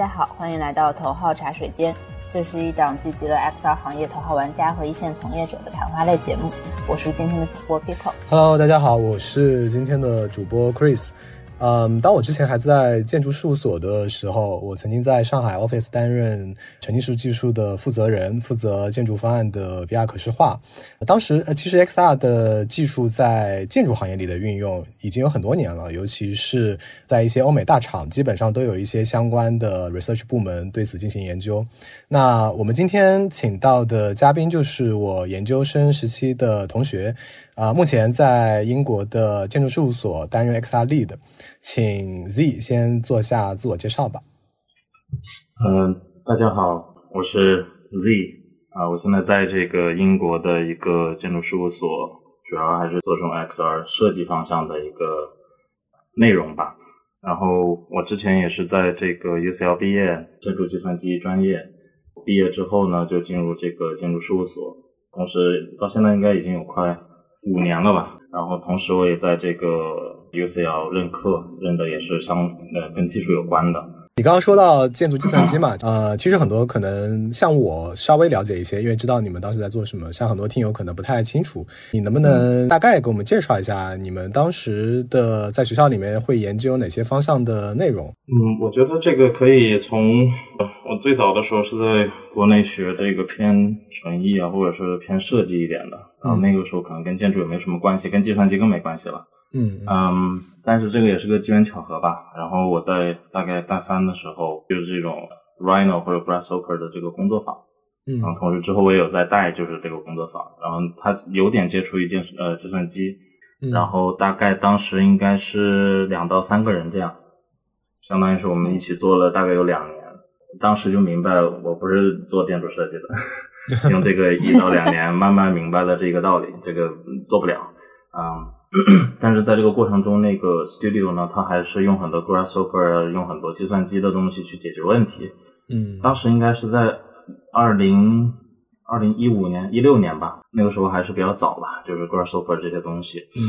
大家好，欢迎来到头号茶水间。这是一档聚集了 XR 行业头号玩家和一线从业者的谈话类节目。我是今天的主播 Pico。Hello，大家好，我是今天的主播 Chris。嗯，当我之前还在建筑事务所的时候，我曾经在上海 office 担任沉浸式技术的负责人，负责建筑方案的 VR 可视化。当时，呃，其实 XR 的技术在建筑行业里的运用已经有很多年了，尤其是在一些欧美大厂，基本上都有一些相关的 research 部门对此进行研究。那我们今天请到的嘉宾就是我研究生时期的同学。啊，目前在英国的建筑事务所担任 XR lead，请 Z 先做下自我介绍吧。嗯，大家好，我是 Z 啊，我现在在这个英国的一个建筑事务所，主要还是做这种 XR 设计方向的一个内容吧。然后我之前也是在这个 UCL 毕业，建筑计算机专业，毕业之后呢，就进入这个建筑事务所，同时到现在应该已经有快。五年了吧，然后同时我也在这个 UCL 任课，任的也是相呃跟技术有关的。你刚刚说到建筑计算机嘛，呃，其实很多可能像我稍微了解一些，因为知道你们当时在做什么，像很多听友可能不太清楚，你能不能大概给我们介绍一下你们当时的在学校里面会研究哪些方向的内容？嗯，我觉得这个可以从我最早的时候是在国内学这个偏纯艺啊，或者是偏设计一点的，然后那个时候可能跟建筑也没什么关系，跟计算机更没关系了。嗯嗯，但是这个也是个机缘巧合吧。然后我在大概大三的时候，就是这种 Rhino 或者 Grasshopper 的这个工作坊，嗯，然后同时之后我也有在带，就是这个工作坊。然后他有点接触一件呃计算机，然后大概当时应该是两到三个人这样，相当于是我们一起做了大概有两年。当时就明白我不是做建筑设计的，用这个一到两年慢慢明白了这个道理，这个做不了，嗯。但是在这个过程中，那个 studio 呢，它还是用很多 Grasshopper，用很多计算机的东西去解决问题。嗯，当时应该是在二零二零一五年、一六年吧，那个时候还是比较早吧，就是 Grasshopper 这些东西。嗯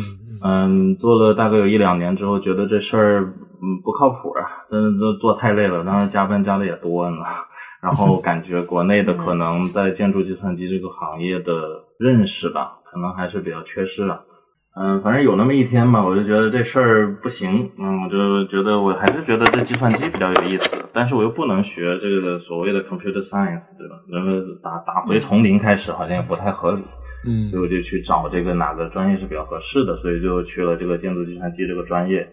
嗯，做了大概有一两年之后，觉得这事儿嗯不靠谱啊，真的都做太累了，当时加班加的也多呢。然后 感觉国内的可能在建筑计算机这个行业的认识吧，可能还是比较缺失啊。嗯，反正有那么一天吧，我就觉得这事儿不行。嗯，我就觉得我还是觉得这计算机比较有意思，但是我又不能学这个所谓的 computer science，对吧？然后打打回从零开始好像也不太合理。嗯，所以我就去找这个哪个专业是比较合适的，所以就去了这个建筑计算机这个专业。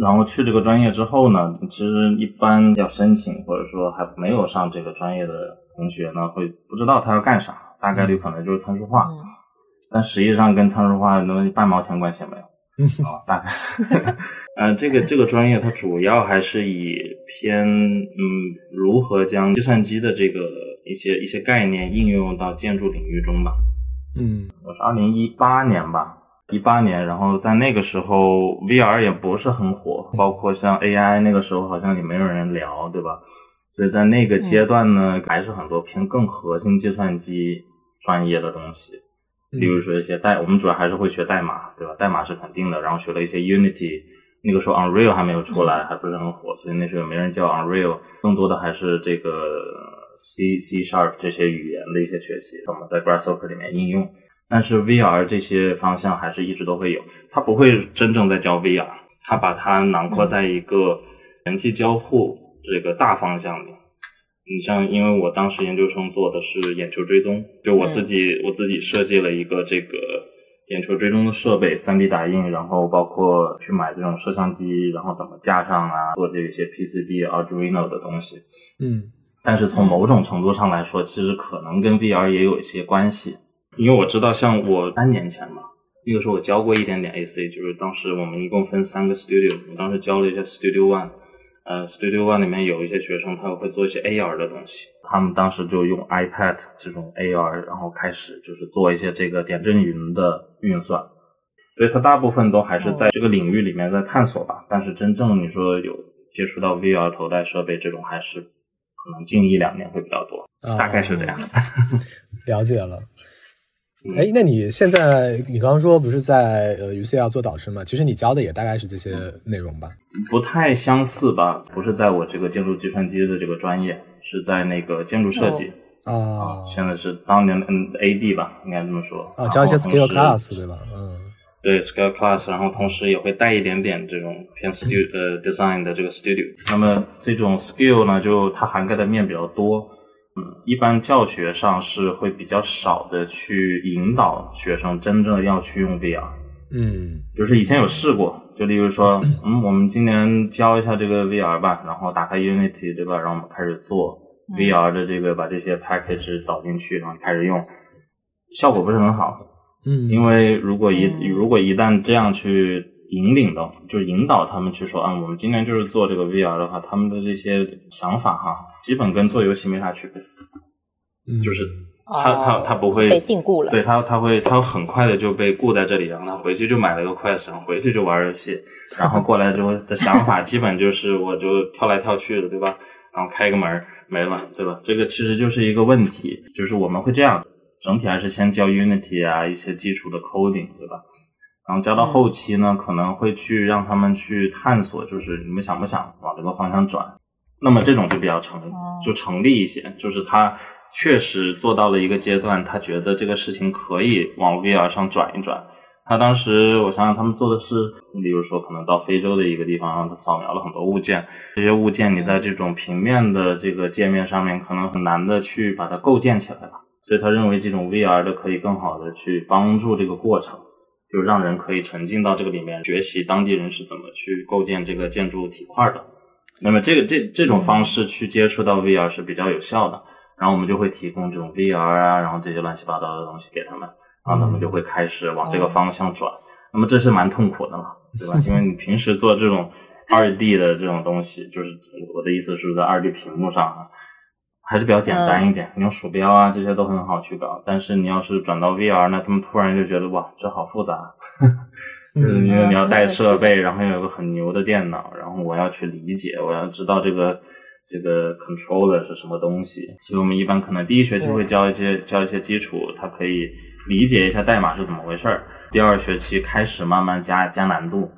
然后去这个专业之后呢，其实一般要申请或者说还没有上这个专业的同学呢，会不知道他要干啥，大概率可能就是参数化。但实际上跟参数化那半毛钱关系也没有，啊，大概，呃，这个这个专业它主要还是以偏嗯如何将计算机的这个一些一些概念应用到建筑领域中吧。嗯，我是二零一八年吧，一八年，然后在那个时候 VR 也不是很火，包括像 AI 那个时候好像也没有人聊，对吧？所以在那个阶段呢，还是很多偏更核心计算机专业的东西。比如说一些代，我们主要还是会学代码，对吧？代码是肯定的，然后学了一些 Unity，那个时候 Unreal 还没有出来，还不是很火，所以那时候没人教 Unreal，更多的还是这个 C、C Sharp 这些语言的一些学习，怎么在 Grasshopper 里面应用。但是 VR 这些方向还是一直都会有，它不会真正在教 VR，它把它囊括在一个人机交互这个大方向里。你像，因为我当时研究生做的是眼球追踪，就我自己我自己设计了一个这个眼球追踪的设备，3D 打印，然后包括去买这种摄像机，然后怎么架上啊，做这些 PCB、Arduino 的东西。嗯，但是从某种程度上来说，其实可能跟 VR 也有一些关系，因为我知道，像我三年前嘛，那个时候我教过一点点 AC，就是当时我们一共分三个 Studio，我当时教了一下 Studio One。呃，Studio One 里面有一些学生，他会做一些 AR 的东西。他们当时就用 iPad 这种 AR，然后开始就是做一些这个点阵云的运算。所以，他大部分都还是在这个领域里面在探索吧。但是，真正你说有接触到 VR 头戴设备这种，还是可能近一两年会比较多。大概是这样。了解了。哎，那你现在你刚刚说不是在呃 UCL 做导师吗？其实你教的也大概是这些内容吧？不太相似吧？不是在我这个建筑计算机的这个专业，是在那个建筑设计啊。现在是当年的嗯 AD 吧，应该这么说啊，教一些 skill class 对吧？嗯，对 skill class，然后同时也会带一点点这种偏 studio 呃 design 的这个 studio。那么这种 skill 呢，就它涵盖的面比较多。一般教学上是会比较少的去引导学生真正要去用 VR，嗯，就是以前有试过，就例如说，嗯，我们今年教一下这个 VR 吧，然后打开 Unity 对吧，然后我们开始做 VR 的这个，把这些 package 导进去，然后开始用，效果不是很好，嗯，因为如果一如果一旦这样去引领的，就是引导他们去说，啊，我们今天就是做这个 VR 的话，他们的这些想法哈，基本跟做游戏没啥区别。就是他他他不会被禁锢了，对他他会他很快的就被固在这里，然后他回去就买了个快闪，回去就玩游戏，然后过来之后的想法基本就是我就跳来跳去的，对吧？然后开个门没了，对吧？这个其实就是一个问题，就是我们会这样，整体还是先教 Unity 啊一些基础的 coding，对吧？然后教到后期呢，可能会去让他们去探索，就是你们想不想往这个方向转？那么这种就比较成就成立一些，就是他。确实做到了一个阶段，他觉得这个事情可以往 VR 上转一转。他当时，我想想，他们做的是，比如说，可能到非洲的一个地方，然后他扫描了很多物件。这些物件你在这种平面的这个界面上面，可能很难的去把它构建起来吧。所以他认为这种 VR 的可以更好的去帮助这个过程，就让人可以沉浸到这个里面，学习当地人是怎么去构建这个建筑体块的。那么这个这这种方式去接触到 VR 是比较有效的。然后我们就会提供这种 VR 啊，然后这些乱七八糟的东西给他们，然后他们就会开始往这个方向转。那么这是蛮痛苦的嘛，对吧？因为你平时做这种二 D 的这种东西，就是我的意思是在二 D 屏幕上，还是比较简单一点。你用鼠标啊这些都很好去搞。但是你要是转到 VR，那他们突然就觉得哇，这好复杂，就是因为你要带设备，然后有个很牛的电脑，然后我要去理解，我要知道这个。这个 controller 是什么东西？所以我们一般可能第一学期会教一些教一些基础，它可以理解一下代码是怎么回事儿。第二学期开始慢慢加加难度，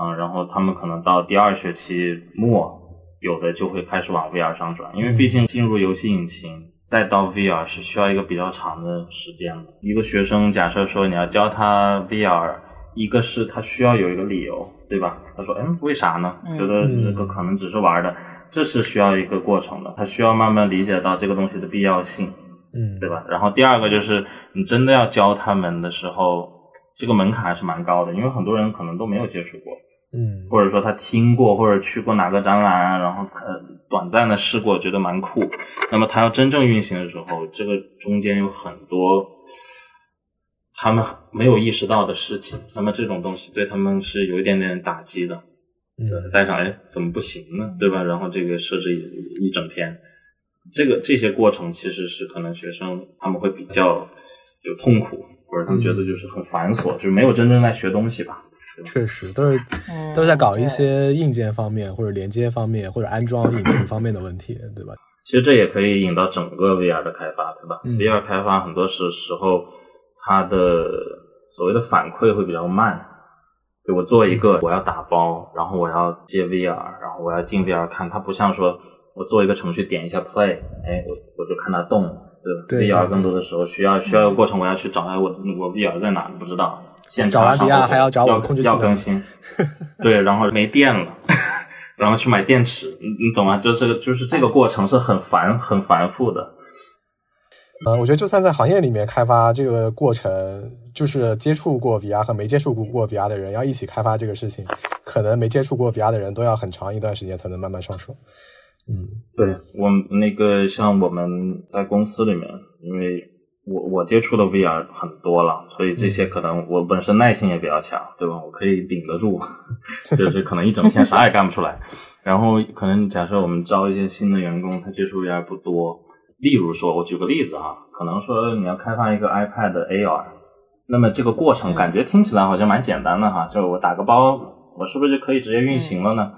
嗯，然后他们可能到第二学期末，有的就会开始往 VR 上转，因为毕竟进入游戏引擎再到 VR 是需要一个比较长的时间的。一个学生假设说你要教他 VR，一个是他需要有一个理由，对吧？他说，嗯，为啥呢？觉得这个可能只是玩的。这是需要一个过程的，他需要慢慢理解到这个东西的必要性，嗯，对吧？然后第二个就是你真的要教他们的时候，这个门槛还是蛮高的，因为很多人可能都没有接触过，嗯，或者说他听过或者去过哪个展览啊，然后呃短暂的试过，觉得蛮酷。那么他要真正运行的时候，这个中间有很多他们没有意识到的事情，那么这种东西对他们是有一点点打击的。嗯带上哎，怎么不行呢？对吧？然后这个设置一一整天，这个这些过程其实是可能学生他们会比较有痛苦，或者他们觉得就是很繁琐，就是没有真正在学东西吧。确实，都是都是在搞一些硬件方面或者连接方面或者安装引擎方面的问题，对吧？其实这也可以引到整个 VR 的开发，对吧？VR 开发很多时时候它的所谓的反馈会比较慢。就我做一个，我要打包，然后我要接 VR，然后我要进 VR 看，它不像说我做一个程序点一下 Play，哎，我我就看它动，对吧？VR 更多的时候需要需要一个过程，我要去找哎我我 VR 在哪不知道，现找完 VR 还要找我控制器要更新，对，然后没电了，然后去买电池，你你懂吗？就这个就是这个过程是很繁很繁复的。嗯，我觉得就算在行业里面开发这个过程，就是接触过 VR 和没接触过 VR 的人要一起开发这个事情，可能没接触过 VR 的人都要很长一段时间才能慢慢上手。嗯，对我那个像我们在公司里面，因为我我接触的 VR 很多了，所以这些可能我本身耐心也比较强，对吧？我可以顶得住，就是可能一整天啥也干不出来。然后可能假设我们招一些新的员工，他接触 VR 不多。例如说，我举个例子啊，可能说你要开发一个 iPad AR，那么这个过程感觉听起来好像蛮简单的哈，就是我打个包，我是不是就可以直接运行了呢？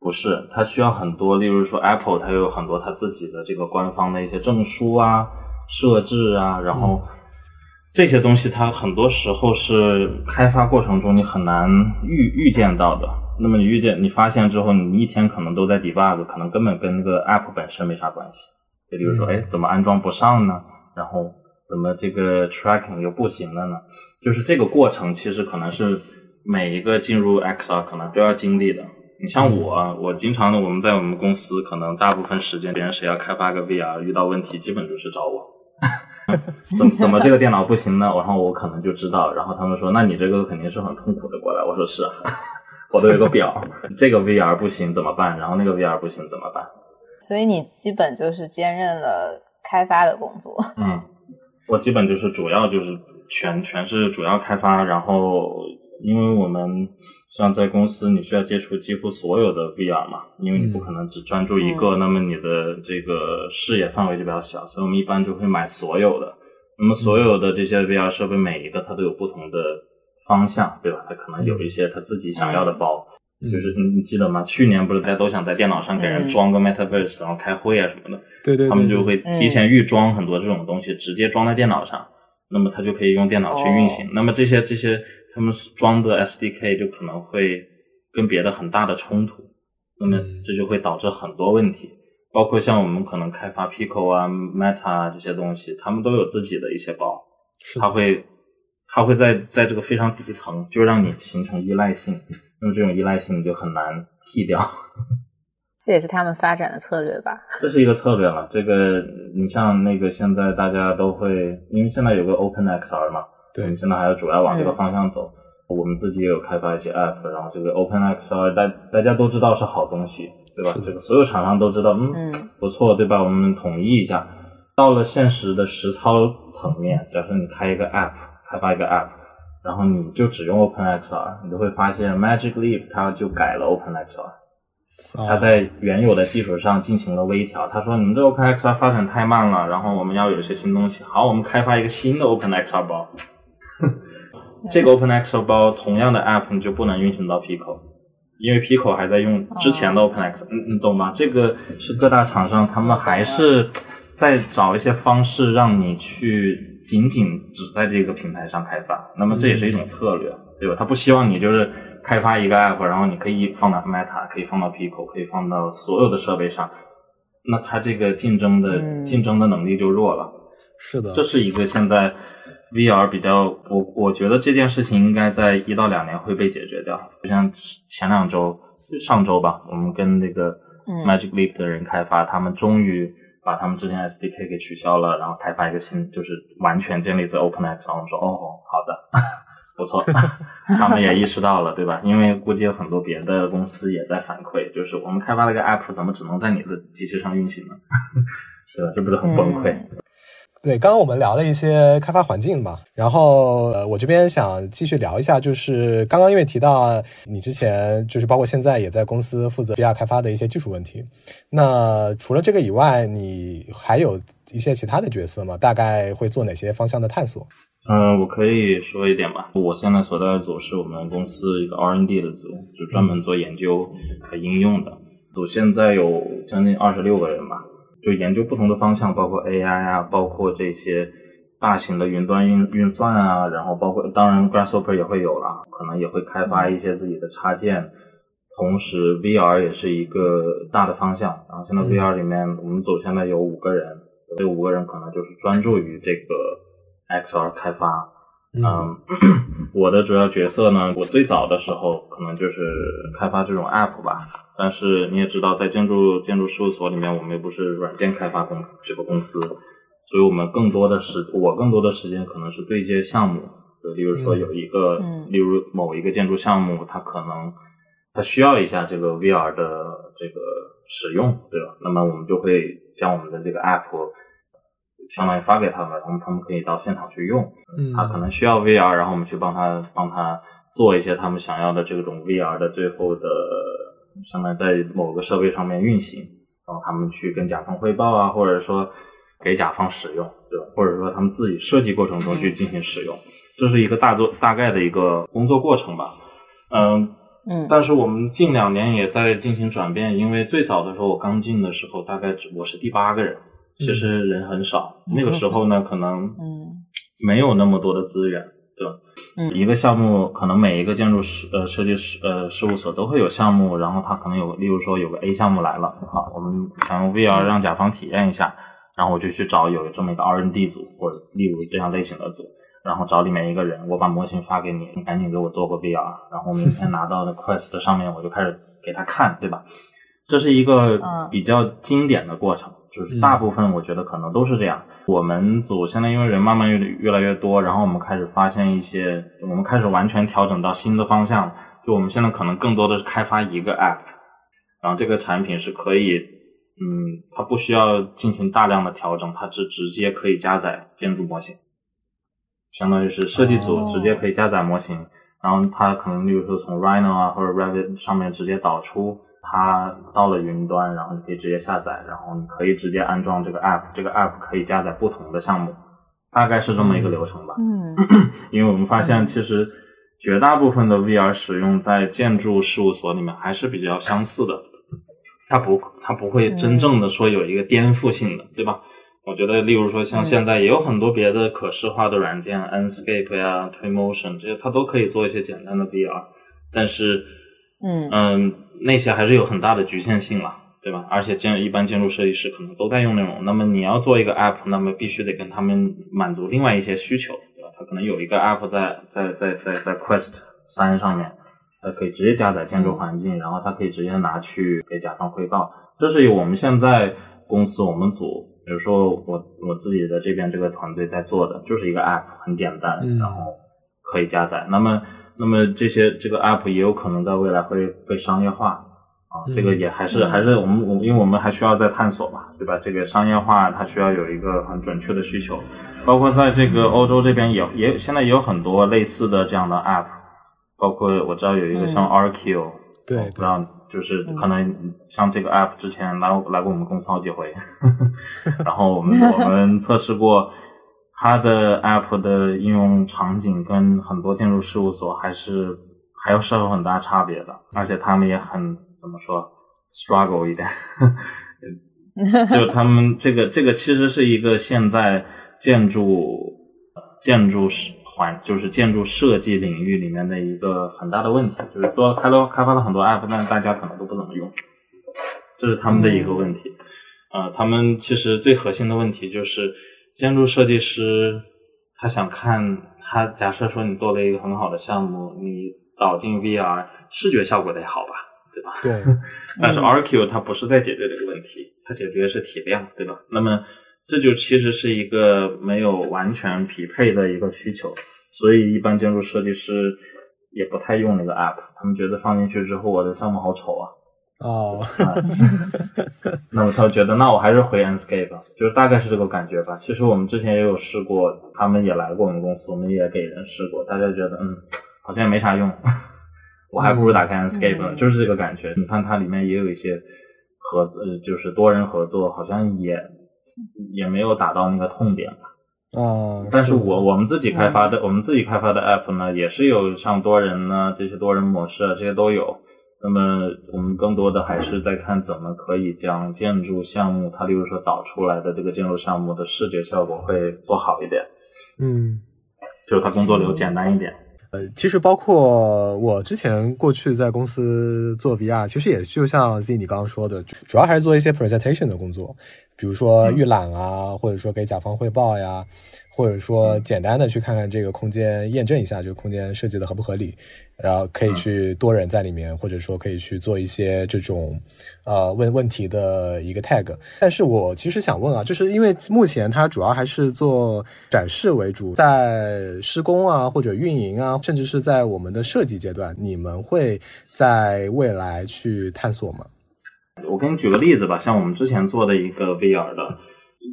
不是，它需要很多，例如说 Apple 它有很多它自己的这个官方的一些证书啊、设置啊，然后这些东西它很多时候是开发过程中你很难预预见到的。那么你遇见你发现之后，你一天可能都在 debug，可能根本跟那个 app 本身没啥关系。就比如说，哎，怎么安装不上呢？然后怎么这个 tracking 又不行了呢？就是这个过程其实可能是每一个进入 XR 可能都要经历的。你像我，我经常的我们在我们公司，可能大部分时间别人谁要开发个 VR，遇到问题基本就是找我。怎怎么这个电脑不行呢？然后我可能就知道，然后他们说，那你这个肯定是很痛苦的过来。我说是。我都有个表，这个 VR 不行怎么办？然后那个 VR 不行怎么办？所以你基本就是兼任了开发的工作。嗯，我基本就是主要就是全全是主要开发，然后因为我们像在公司，你需要接触几乎所有的 VR 嘛，因为你不可能只专注一个，那么你的这个视野范围就比较小，所以我们一般就会买所有的。那么所有的这些 VR 设备，每一个它都有不同的。方向对吧？它可能有一些它自己想要的包，就是你你记得吗？去年不是大家都想在电脑上给人装个 MetaVerse，然后开会啊什么的，对对，他们就会提前预装很多这种东西，直接装在电脑上，那么它就可以用电脑去运行。那么这些这些他们装的 SDK 就可能会跟别的很大的冲突，那么这就会导致很多问题，包括像我们可能开发 Pico 啊、Meta 啊这些东西，他们都有自己的一些包，他会。它会在在这个非常底层，就让你形成依赖性，那么这种依赖性你就很难替掉。这也是他们发展的策略吧？这是一个策略了。这个你像那个现在大家都会，因为现在有个 Open XR 嘛，对，我们现在还要主要往这个方向走。我们自己也有开发一些 App，然后这个 Open XR 大大家都知道是好东西，对吧？这个所有厂商都知道，嗯，不错，对吧？我们统一一下。到了现实的实操层面，假设你开一个 App。开发一个 App，然后你就只用 OpenXR，你就会发现 Magic Leap 它就改了 OpenXR，它在原有的基础上进行了微调。他说你们这 OpenXR 发展太慢了，然后我们要有一些新东西。好，我们开发一个新的 OpenXR 包。这个 OpenXR 包同样的 App 你就不能运行到 Pico，因为 Pico 还在用之前的 OpenXR，你你懂吗？这个是各大厂商他们还是在找一些方式让你去。仅仅只在这个平台上开发，那么这也是一种策略，对吧？他不希望你就是开发一个 app，然后你可以放到 Meta，可以放到 Pico，可以放到所有的设备上，那他这个竞争的竞争的能力就弱了。是的，这是一个现在 VR 比较，我我觉得这件事情应该在一到两年会被解决掉。就像前两周，上周吧，我们跟那个 Magic Leap 的人开发，他们终于。把他们之前 SDK 给取消了，然后开发一个新，就是完全建立在 OpenX 上。我说哦，好的，不错，他们也意识到了，对吧？因为估计有很多别的公司也在反馈，就是我们开发了个 App，怎么只能在你的机器上运行呢？是吧？这不是很崩溃？对，刚刚我们聊了一些开发环境嘛，然后呃，我这边想继续聊一下，就是刚刚因为提到你之前就是包括现在也在公司负责 VR 开发的一些技术问题，那除了这个以外，你还有一些其他的角色吗？大概会做哪些方向的探索？嗯，我可以说一点吧。我现在所在的组是我们公司一个 R&D 的组，就专门做研究和应用的组，现在有将近二十六个人吧。就研究不同的方向，包括 AI 啊，包括这些大型的云端运运算啊，然后包括当然 Grasshopper 也会有了，可能也会开发一些自己的插件。同时 VR 也是一个大的方向。然后现在 VR 里面，我们组现在有五个人，这五个人可能就是专注于这个 XR 开发。嗯，我的主要角色呢，我最早的时候可能就是开发这种 App 吧。但是你也知道，在建筑建筑事务所里面，我们又不是软件开发公这个公司，所以我们更多的时我更多的时间可能是对接项目，就例如说有一个，例如某一个建筑项目，它可能它需要一下这个 VR 的这个使用，对吧？那么我们就会将我们的这个 App 相当于发给他们，他们他们可以到现场去用。嗯，他可能需要 VR，然后我们去帮他帮他做一些他们想要的这种 VR 的最后的。相当于在某个设备上面运行，然后他们去跟甲方汇报啊，或者说给甲方使用，对吧？或者说他们自己设计过程中去进行使用，这是一个大多大概的一个工作过程吧。嗯嗯。但是我们近两年也在进行转变，因为最早的时候我刚进的时候，大概我是第八个人，其实人很少。那个时候呢，可能嗯没有那么多的资源，对吧？嗯一个项目可能每一个建筑师呃设计师呃事务所都会有项目，然后他可能有，例如说有个 A 项目来了，好，我们想用 VR 让甲方体验一下，然后我就去找有这么一个 R&D 组或者例如这样类型的组，然后找里面一个人，我把模型发给你，你赶紧给我做个 VR，然后明天拿到的 Quest 上面我就开始给他看，对吧？这是一个嗯比较经典的过程，就是大部分我觉得可能都是这样。我们组现在因为人慢慢越越来越多，然后我们开始发现一些，我们开始完全调整到新的方向。就我们现在可能更多的是开发一个 app，然后这个产品是可以，嗯，它不需要进行大量的调整，它是直接可以加载建筑模型，相当于是设计组哦直接可以加载模型，然后它可能例如说从 Rhino 啊或者 Revit 上面直接导出，它到了云端，然后你可以直接下载，然后你可以直接安装这个 app，这个 app 可以加载不同的项目，大概是这么一个流程吧。嗯 因为我们发现其实绝大部分的 VR 使用在建筑事务所里面还是比较相似的，它不它不会真正的说有一个颠覆性的，对吧？我觉得，例如说像现在也有很多别的可视化的软件，Enscape 呀、Twinmotion 这些，它都可以做一些简单的 VR，但是，嗯嗯，那些还是有很大的局限性了，对吧？而且建一般建筑设计师可能都在用那种，那么你要做一个 app，那么必须得跟他们满足另外一些需求，对吧？他可能有一个 app 在在在在在 Quest 三上面，它可以直接加载建筑环境，然后它可以直接拿去给甲方汇报。这是我们现在公司我们组，比如说我我自己的这边这个团队在做的，就是一个 app，很简单，嗯然后可以加载。那么那么这些这个 app 也有可能在未来会被商业化啊，嗯这个也还是嗯还是我们我因为我们还需要再探索嘛，对吧？这个商业化它需要有一个很准确的需求，包括在这个欧洲这边也也现在也有很多类似的这样的 app，包括我知道有一个像 RQ，、对我不知道就是可能像这个 app 之前来来过我们公司好几回，然后我们我们测试过它的 app 的应用场景跟很多建筑事务所还是还有是有很大差别的，而且他们也很怎么说 struggle 一点，就他们这个这个其实是一个现在建筑建筑环就是建筑设计领域里面的一个很大的问题，就是做开了开发了很多 app，但是大家可能都不怎么用，这是他们的一个问题。呃，他们其实最核心的问题就是建筑设计师他想看他假设说你做了一个很好的项目，你导进 VR 视觉效果得好吧，对吧？对，但是 RQ 它不是在解决这个问题，它解决的是体量，对吧？那么这就其实是一个没有完全匹配的一个需求，所以一般建筑设计师也不太用那个 app，他们觉得放进去之后我的项目好丑啊，哦，那么他觉得那我还是回 Enscape，吧就是大概是这个感觉吧。其实我们之前也有试过，他们也来过我们公司，我们也给人试过，大家觉得嗯好像也没啥用，我还不如打开 Enscape 呢，嗯就是这个感觉。你看它里面也有一些合呃，就是多人合作，好像也也没有打到那个痛点吧。哦，但是我我们自己开发的，我们自己开发的 app 呢，也是有像多人呢这些多人模式啊，这些都有。那么我们更多的还是在看怎么可以将建筑项目，它例如说导出来的这个建筑项目的视觉效果会做好一点，嗯。就是它工作流简单一点。呃，其实包括我之前过去在公司做 VR，其实也就像 Z 你刚刚说的，主要还是做一些 presentation 的工作，比如说预览啊，或者说给甲方汇报呀，或者说简单的去看看这个空间，验证一下这个空间设计的合不合理，然后可以去多人在里面，或者说可以去做一些这种呃问问题的一个 tag。但是我其实想问啊，就是因为目前它主要还是做展示为主，在施工啊或者运营啊，甚至是在我们的设计阶段，你们会在未来去探索吗？我给你举个例子吧，像我们之前做的一个 VR 的，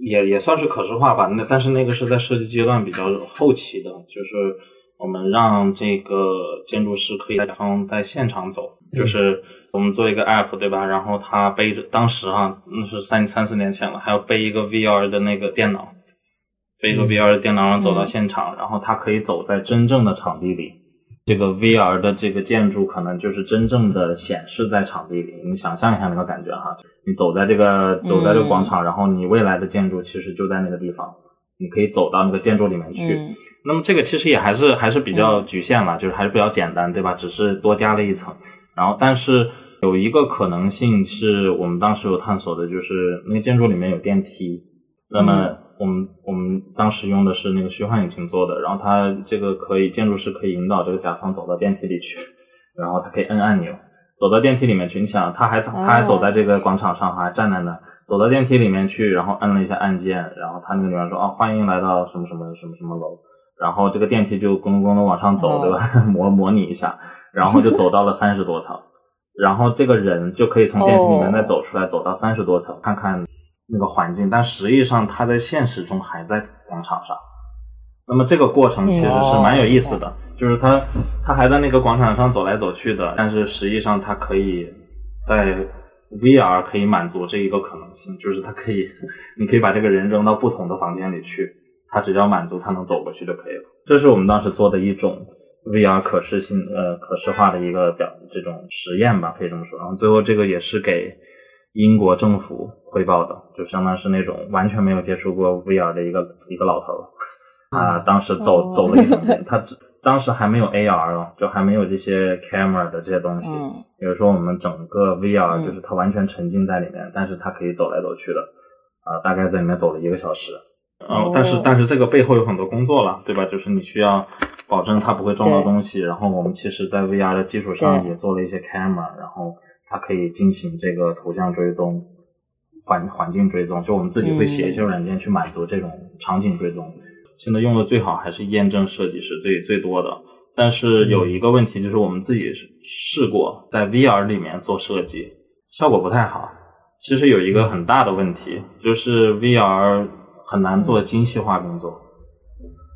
也也算是可视化吧。那但是那个是在设计阶段比较后期的，就是我们让这个建筑师可以在方在现场走，就是我们做一个 app 对吧？然后他背着，当时啊那是三三四年前了，还要背一个 VR 的那个电脑，背一个嗯 VR 的电脑，然后走到现场，然后他可以走在真正的场地里。这个 VR 的这个建筑可能就是真正的显示在场地里，你想象一下那个感觉哈，你走在这个走在这个广场，然后你未来的建筑其实就在那个地方，你可以走到那个建筑里面去。嗯那么这个其实也还是还是比较局限了，就是还是比较简单，对吧？只是多加了一层。然后，但是有一个可能性是我们当时有探索的，就是那个建筑里面有电梯。那么嗯我们我们当时用的是那个虚幻引擎做的，然后它这个可以建筑师可以引导这个甲方走到电梯里去，然后他可以摁按钮走到电梯里面去。你想，他还他还走在这个广场上，还站在那，走到电梯里面去，然后摁了一下按键，然后他那个里面说啊，欢迎来到什么什么什么什么楼，然后这个电梯就咕隆咕隆往上走，哦对吧？模模拟一下，然后就走到了三十多层，然后这个人就可以从电梯里面再走出来，走到三十多层，看看那个环境，但实际上他在现实中还在广场上。那么这个过程其实是蛮有意思的，就是他他还在那个广场上走来走去的，但是实际上他可以在 VR 可以满足这一个可能性，就是他可以，你可以把这个人扔到不同的房间里去，他只要满足他能走过去就可以了。这是我们当时做的一种 VR 可视性呃可视化的一个表这种实验吧，可以这么说。然后最后这个也是给英国政府汇报的，就相当是那种完全没有接触过 VR 的一个一个老头儿。啊，当时走、哦走了一整天，他当时还没有 AR 哦，就还没有这些 camera 的这些东西。嗯比如说我们整个 VR 嗯就是他完全沉浸在里面，但是他可以走来走去的，啊、大概在里面走了一个小时。嗯、哦但是但是这个背后有很多工作了，对吧？就是你需要保证它不会撞到东西，然后我们其实在 VR 的基础上对也做了一些 camera，然后它可以进行这个图像追踪、环环境追踪，就我们自己会写一些软件去满足这种场景追踪。现在用的最好还是验证设计是最最多的。但是有一个问题就是我们自己试过在 VR 里面做设计，效果不太好。其实有一个很大的问题，就是 VR 很难做精细化工作。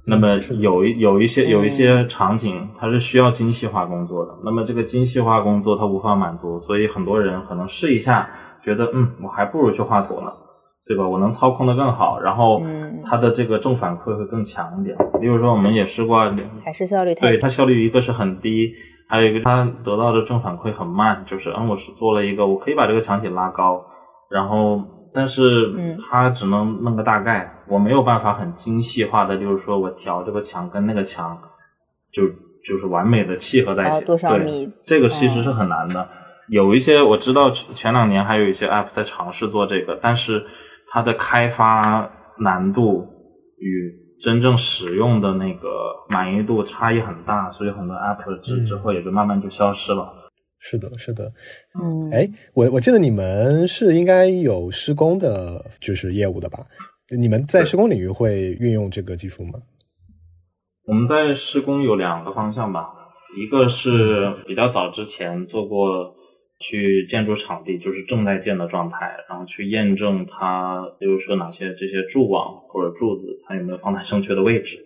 那么有一有一些有一嗯些场景，它是需要精细化工作的。那么这个精细化工作它无法满足，所以很多人可能试一下，觉得嗯，我还不如去画图呢，对吧？我能操控的更好，然后嗯它的这个正反馈会更强一点。比如说，我们也试过，还是效率太对它效率一个是很低，还有一个它得到的正反馈很慢，就是嗯，我是做了一个，我可以把这个墙体拉高，然后但是嗯它只能弄个大概，我没有办法很精细化的，就是说我调这个墙跟那个墙就就是完美的契合在一起，哦多少对米这个其实是很难的。有一些我知道前两年还有一些 app 在尝试做这个，但是它的开发难度与真正使用的那个满意度差异很大，所以很多 app 之后也就慢慢就消失了。是的，是的。嗯，哎，我我记得你们是应该有施工的，就是业务的吧？你们在施工领域会运用这个技术吗？我们在施工有两个方向吧，一个是比较早之前做过去建筑场地，就是正在建的状态，然后去验证它，比如说哪些这些柱网或者柱子它有没有放在正确的位置，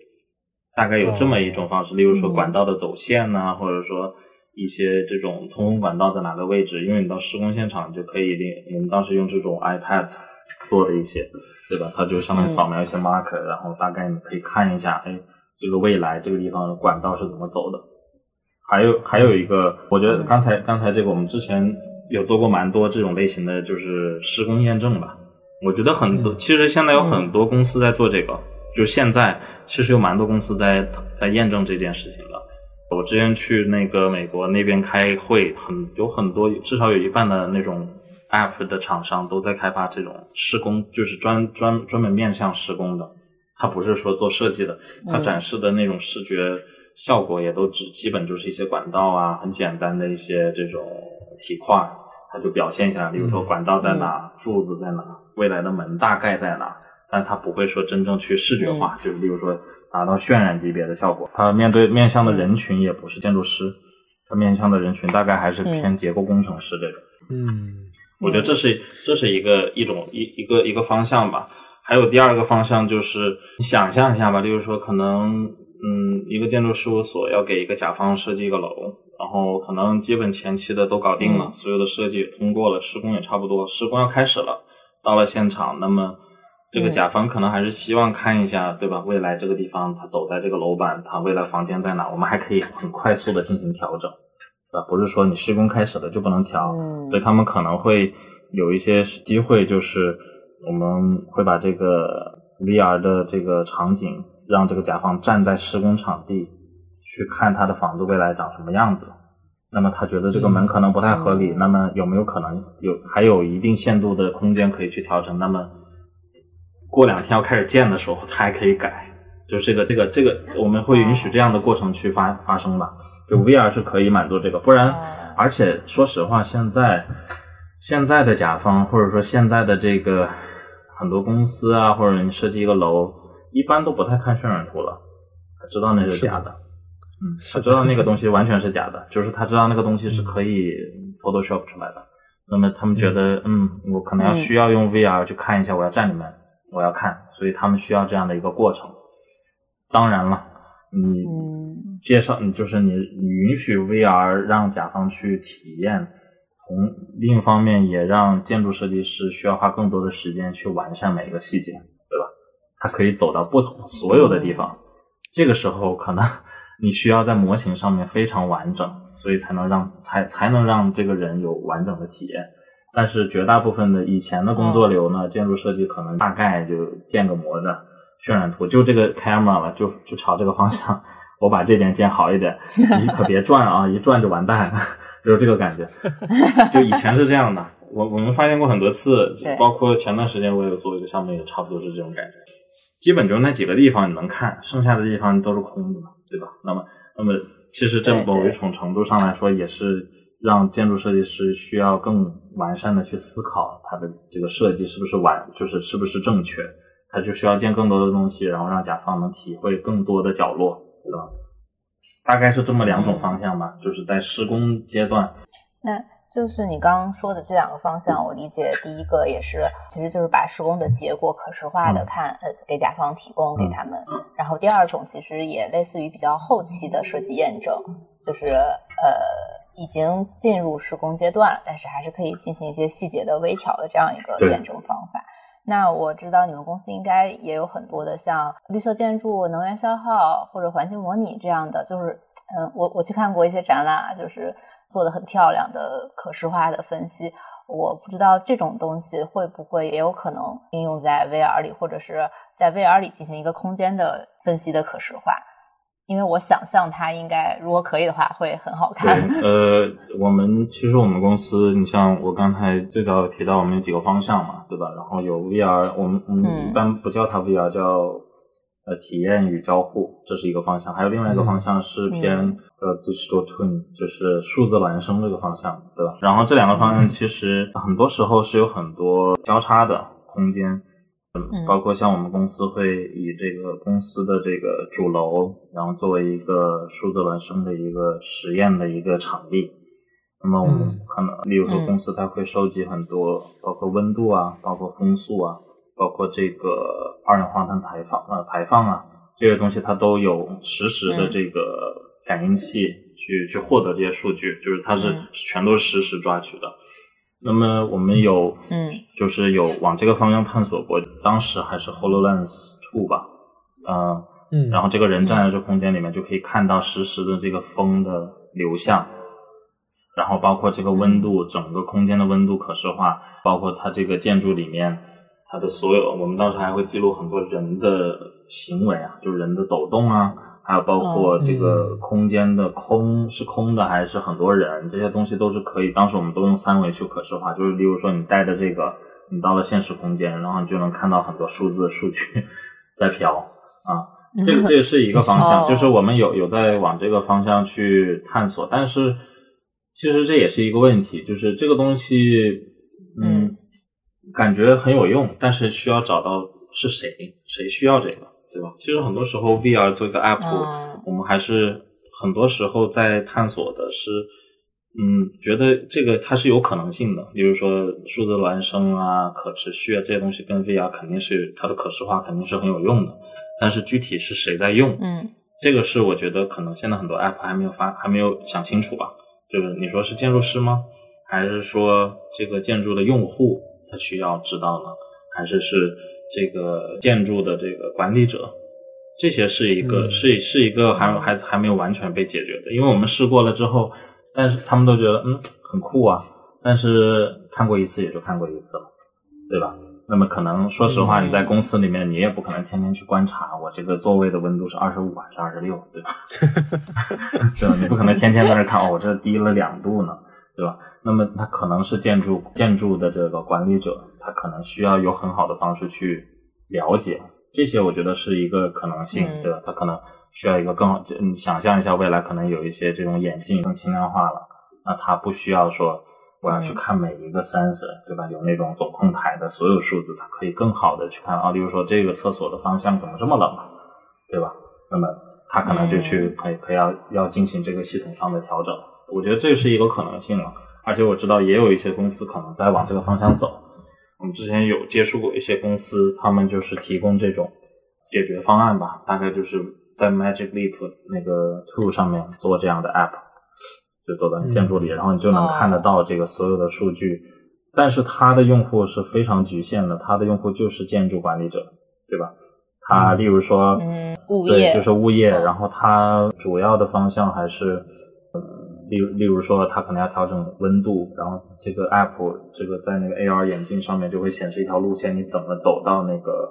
大概有这么一种方式。例如说嗯管道的走线呐、或者说一些这种通风管道在哪个位置，因为你到施工现场就可以连，我们当时用这种 iPad 做的一些，对吧？它就相当于扫描一些 marker，、然后大概你可以看一下，哎，这个未来这个地方的管道是怎么走的。还有还有一个，我觉得刚才刚才这个我们之前有做过蛮多这种类型的，就是施工验证吧。我觉得很多，嗯其实现在有很多公司在做这个，就现在其实有蛮多公司在在验证这件事情的。我之前去那个美国那边开会，很有很多，至少有一半的那种 app 的厂商都在开发这种施工，就是专专专门面向施工的。它不是说做设计的，它嗯。展示的那种视觉效果也都只基本就是一些管道啊，很简单的一些这种体块，它就表现一下，比如说管道在哪，柱子在哪，未来的门大概在哪，但它不会说真正去视觉化，就是比如说达到渲染级别的效果。它面对面向的人群也不是建筑师，它面向的人群大概还是偏结构工程师这种。嗯我觉得这是这是一个一种一一个一个方向吧。还有第二个方向就是你想象一下吧，例如说可能嗯一个建筑事务所要给一个甲方设计一个楼，然后可能基本前期的都搞定了，嗯所有的设计也通过了，施工也差不多，施工要开始了，到了现场，那么这个嗯甲方可能还是希望看一下，对吧？未来这个地方它走在这个楼板，它未来房间在哪，我们还可以很快速的进行调整，对吧？不是说你施工开始了就不能调，嗯所以他们可能会有一些机会，就是我们会把这个 VR 的这个场景，让这个甲方站在施工场地去看他的房子未来长什么样子。那么他觉得这个门可能不太合理，那么有没有可能有还有一定限度的空间可以去调整？那么过两天要开始建的时候，他还可以改。就是这个这个这个，我们会允许这样的过程去发发生吧？就 VR 是可以满足这个，不然，而且说实话，现在现在的甲方或者说现在的这个很多公司啊，或者你设计一个楼，一般都不太看渲染图了，他知道那是假的。嗯，他知道那个东西完全是假的，就是他知道那个东西是可以 Photoshop 出来的。那么他们觉得，嗯，我可能要需要用 VR 去看一下，我要站里面，我要看，所以他们需要这样的一个过程。当然了，你介绍，你就是你，你允许 VR 让甲方去体验，从另一方面也让建筑设计师需要花更多的时间去完善每一个细节，对吧？他可以走到不同所有的地方，这个时候可能。你需要在模型上面非常完整，所以才能让才才能让这个人有完整的体验。但是绝大部分的以前的工作流呢，建筑设计可能大概就建个模子、渲染图，就这个 camera 了，就就朝这个方向，我把这点建好一点，你可别转啊，一转就完蛋，就是这个感觉。就以前是这样的，我我们发现过很多次，包括前段时间我有做一个项目，也差不多是这种感觉。基本就那几个地方你能看，剩下的地方都是空的。对吧？那么，那么，其实这某一种程度上来说，也是让建筑设计师需要更完善的去思考他的这个设计是不是完，就是是不是正确。他就需要建更多的东西，然后让甲方能体会更多的角落，对吧？大概是这么两种方向吧，就是在施工阶段。那。就是你刚刚说的这两个方向，我理解第一个也是，其实就是把施工的结果可视化的看，呃，给甲方提供给他们。然后第二种其实也类似于比较后期的设计验证，就是呃已经进入施工阶段了，但是还是可以进行一些细节的微调的这样一个验证方法。那我知道你们公司应该也有很多的像绿色建筑、能源消耗或者环境模拟这样的，就是嗯，我我去看过一些展览啊，就是。做的很漂亮的可视化的分析，我不知道这种东西会不会也有可能应用在 VR 里，或者是在 VR 里进行一个空间的分析的可视化。因为我想象它应该，如果可以的话，会很好看。呃，我们其实我们公司，你像我刚才最早有提到，我们有几个方向嘛，对吧？然后有 VR，我们我们一般不叫它 VR，叫。呃，体验与交互，这是一个方向，还有另外一个方向是偏呃 digital twin，就是数字孪生这个方向，对吧？然后这两个方向其实很多时候是有很多交叉的空间，嗯，包括像我们公司会以这个公司的这个主楼，然后作为一个数字孪生的一个实验的一个场地。那么我们可能，例如说公司它会收集很多，包括温度啊，包括风速啊。包括这个二氧化碳排放呃排放啊，这些东西它都有实时的这个感应器去去获得这些数据，就是它是全都是实时抓取的。那么我们有嗯，就是有往这个方向探索过，当时还是 Hololens Two 吧，呃嗯，然后这个人站在这空间里面就可以看到实时的这个风的流向，然后包括这个温度，整个空间的温度可视化，包括它这个建筑里面。它的所有，我们当时还会记录很多人的行为啊，就是人的走动啊，还有包括这个空间的空是空的还是很多人，这些东西都是可以。当时我们都用三维去可视化，就是例如说你带的这个，你到了现实空间，然后你就能看到很多数字数据 在飘啊。这个这是一个方向，就是我们有有在往这个方向去探索，但是其实这也是一个问题，就是这个东西，嗯。感觉很有用，但是需要找到是谁，谁需要这个，对吧？其实很多时候，VR 做一个 app，我们还是很多时候在探索的是，嗯，觉得这个它是有可能性的。比如说数字孪生啊、可持续啊这些东西，跟 VR 肯定是它的可视化肯定是很有用的。但是具体是谁在用，嗯，这个是我觉得可能现在很多 app 还没有发，还没有想清楚吧。就是你说是建筑师吗？还是说这个建筑的用户？他需要知道呢，还是是这个建筑的这个管理者，这些是一个是是一个还还还没有完全被解决的，因为我们试过了之后，但是他们都觉得嗯很酷啊，但是看过一次也就看过一次了，对吧？那么可能说实话，你在公司里面，你也不可能天天去观察我这个座位的温度是二十五还是二十六，对吧？对吧？你不可能天天在那看，哦，我这低了两度呢，对吧？那么他可能是建筑建筑的这个管理者，他可能需要有很好的方式去了解这些，我觉得是一个可能性，对吧？他可能需要一个更好，你想象一下未来可能有一些这种眼镜更轻量化了，那它不需要说。我要去看每一个 sensor，对吧？有那种总控台的所有数字，它可以更好的去看啊。例如说，这个厕所的方向怎么这么冷，对吧？那么它可能就去可以可以要要进行这个系统上的调整。我觉得这是一个可能性了。而且我知道也有一些公司可能在往这个方向走。我们之前有接触过一些公司，他们就是提供这种解决方案吧，大概就是在 Magic Leap 那个 tool 上面做这样的 app。就走到你建筑里，然后你就能看得到这个所有的数据，但是它的用户是非常局限的，它的用户就是建筑管理者，对吧？它例如说，嗯，物业。就是物业，然后它主要的方向还是，例例如说，它可能要调整温度，然后这个 app 这个在那个 AR 眼镜上面就会显示一条路线，你怎么走到那个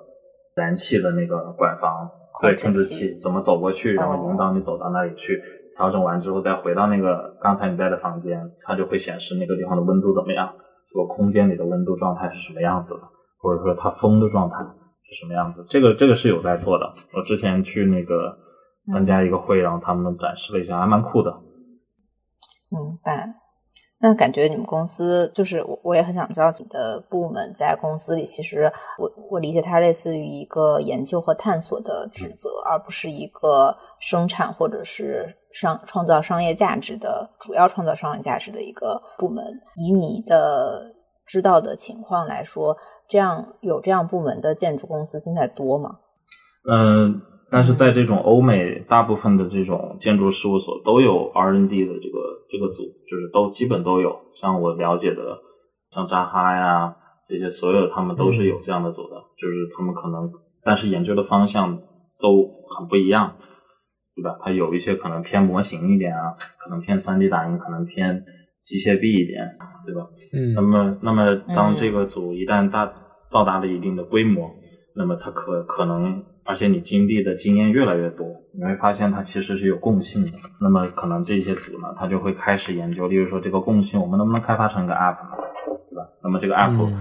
燃气的那个管房，对，控制器怎么走过去，然后引导你走到那里去。调整完之后，再回到那个刚才你在的房间，它就会显示那个地方的温度怎么样，这个空间里的温度状态是什么样子的，或者说它风的状态是什么样子。这个这个是有在做的。我之前去那个参加一个会，然后他们展示了一下，还蛮酷的。明白。那感觉你们公司就是我，我也很想知道你的部门在公司里，其实我我理解它类似于一个研究和探索的职责，而不是一个生产或者是商创造商业价值的主要创造商业价值的一个部门。以你的知道的情况来说，这样有这样部门的建筑公司现在多吗？嗯。但是在这种欧美，大部分的这种建筑事务所都有 R&D 的这个这个组，就是都基本都有。像我了解的，像扎哈呀这些，所有他们都是有这样的组的。就是他们可能，但是研究的方向都很不一样，对吧？它有一些可能偏模型一点啊，可能偏 3D 打印，可能偏机械臂一点，对吧？嗯。那么，那么当这个组一旦大到达了一定的规模，那么它可可能。而且你经历的经验越来越多，你会发现它其实是有共性的。那么可能这些组呢，它就会开始研究，例如说这个共性，我们能不能开发成一个 app，呢对吧？那么这个 app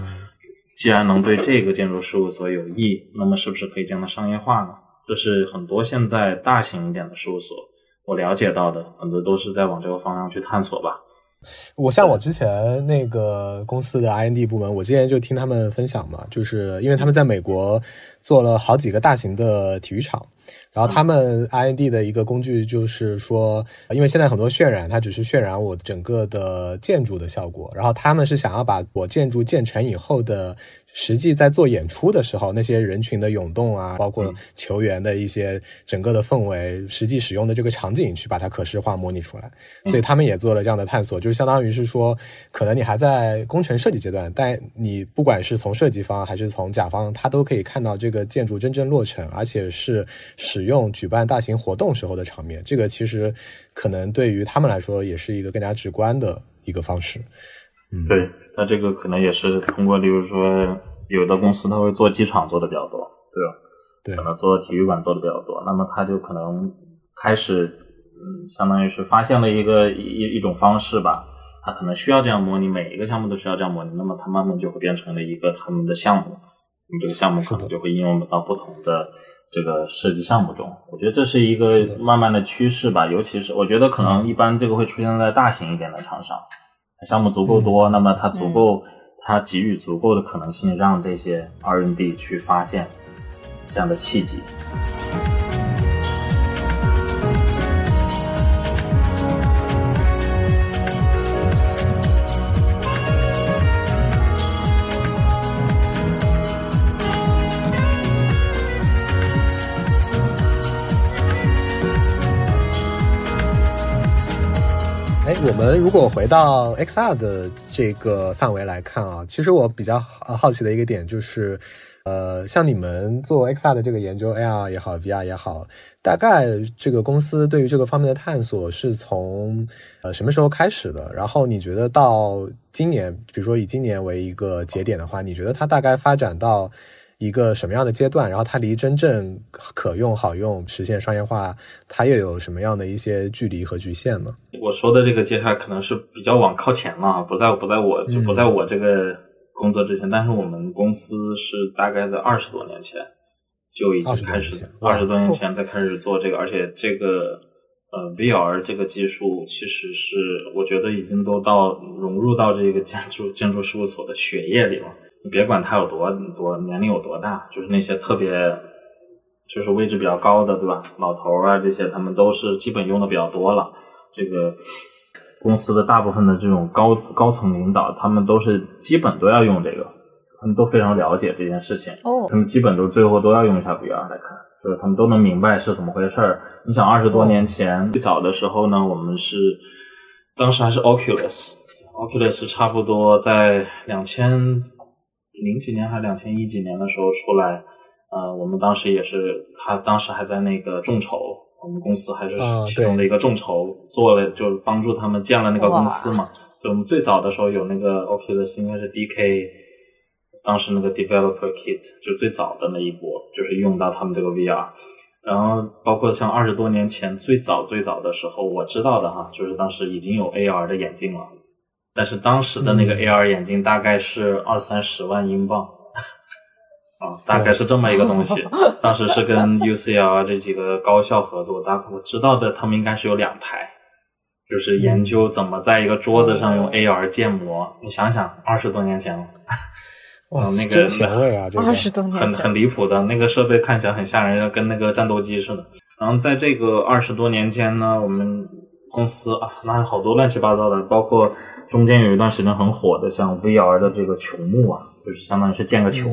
既然能对这个建筑事务所有益，那么是不是可以将它商业化呢？这是很多现在大型一点的事务所，我了解到的很多都是在往这个方向去探索吧。我像我之前那个公司的 I N D 部门，我之前就听他们分享嘛，就是因为他们在美国做了好几个大型的体育场。然后他们 I N D 的一个工具就是说，因为现在很多渲染，它只是渲染我整个的建筑的效果。然后他们是想要把我建筑建成以后的，实际在做演出的时候，那些人群的涌动啊，包括球员的一些整个的氛围，实际使用的这个场景，去把它可视化模拟出来。所以他们也做了这样的探索，就是相当于是说，可能你还在工程设计阶段，但你不管是从设计方还是从甲方，他都可以看到这个建筑真正落成，而且是。使用举办大型活动时候的场面，这个其实可能对于他们来说也是一个更加直观的一个方式。嗯，对，那这个可能也是通过，例如说有的公司他会做机场做的比较多，对吧？对，可能做体育馆做的比较多，那么他就可能开始，嗯，相当于是发现了一个一一种方式吧，他可能需要这样模拟，每一个项目都需要这样模拟，那么他慢慢就会变成了一个他们的项目，那么这个项目可能就会应用到不同的。这个设计项目中，我觉得这是一个慢慢的趋势吧。尤其是我觉得可能一般这个会出现在大型一点的厂商，项目足够多，那么它足够，它给予足够的可能性，让这些 R&D 去发现这样的契机。我们如果回到 XR 的这个范围来看啊，其实我比较好奇的一个点就是，呃，像你们做 XR 的这个研究，AR 也好，VR 也好，大概这个公司对于这个方面的探索是从呃什么时候开始的？然后你觉得到今年，比如说以今年为一个节点的话，你觉得它大概发展到一个什么样的阶段？然后它离真正可用、好用、实现商业化，它又有什么样的一些距离和局限呢？我说的这个接下来可能是比较往靠前了，不在不在我就不在我这个。工作之前，但是我们公司是大概在二十多年前就已经开始，二十多年前才开始做这个，而且这个呃 VR 这个技术其实是我觉得已经都到融入到这个建筑建筑事务所的血液里了。你别管他有多多年龄有多大，就是那些特别就是位置比较高的，对吧？老头啊这些，他们都是基本用的比较多了。这个。公司的大部分的这种高高层领导，他们都是基本都要用这个，他们都非常了解这件事情。哦，他们基本都最后都要用一下 VR 来看，就是他们都能明白是怎么回事儿。你想，二十多年前最早的时候呢，我们是当时还是 Oculus，Oculus 差不多在两千零几年还是两千一几年的时候出来，呃，我们当时也是，他当时还在那个众筹。我们公司还是其中的一个众筹，做了就是帮助他们建了那个公司嘛。就我们最早的时候有那个 Oculus，应该是 DK，当时那个 Developer Kit 就最早的那一波，就是用到他们这个 VR。然后包括像二十多年前最早最早的时候，我知道的哈，就是当时已经有 AR 的眼镜了，但是当时的那个 AR 眼镜大概是二三十万英镑。啊，大概是这么一个东西。当时是跟 UCL 这几个高校合作，大我知道的，他们应该是有两台，就是研究怎么在一个桌子上用 AR 建模。你想想，二十多年前了，哇，那个前卫啊，二十多年很很离谱的。那个设备，看起来很吓人，跟那个战斗机似的。然后在这个二十多年间呢，我们公司啊，那好多乱七八糟的，包括中间有一段时间很火的，像 VR 的这个球幕啊，就是相当于是建个球。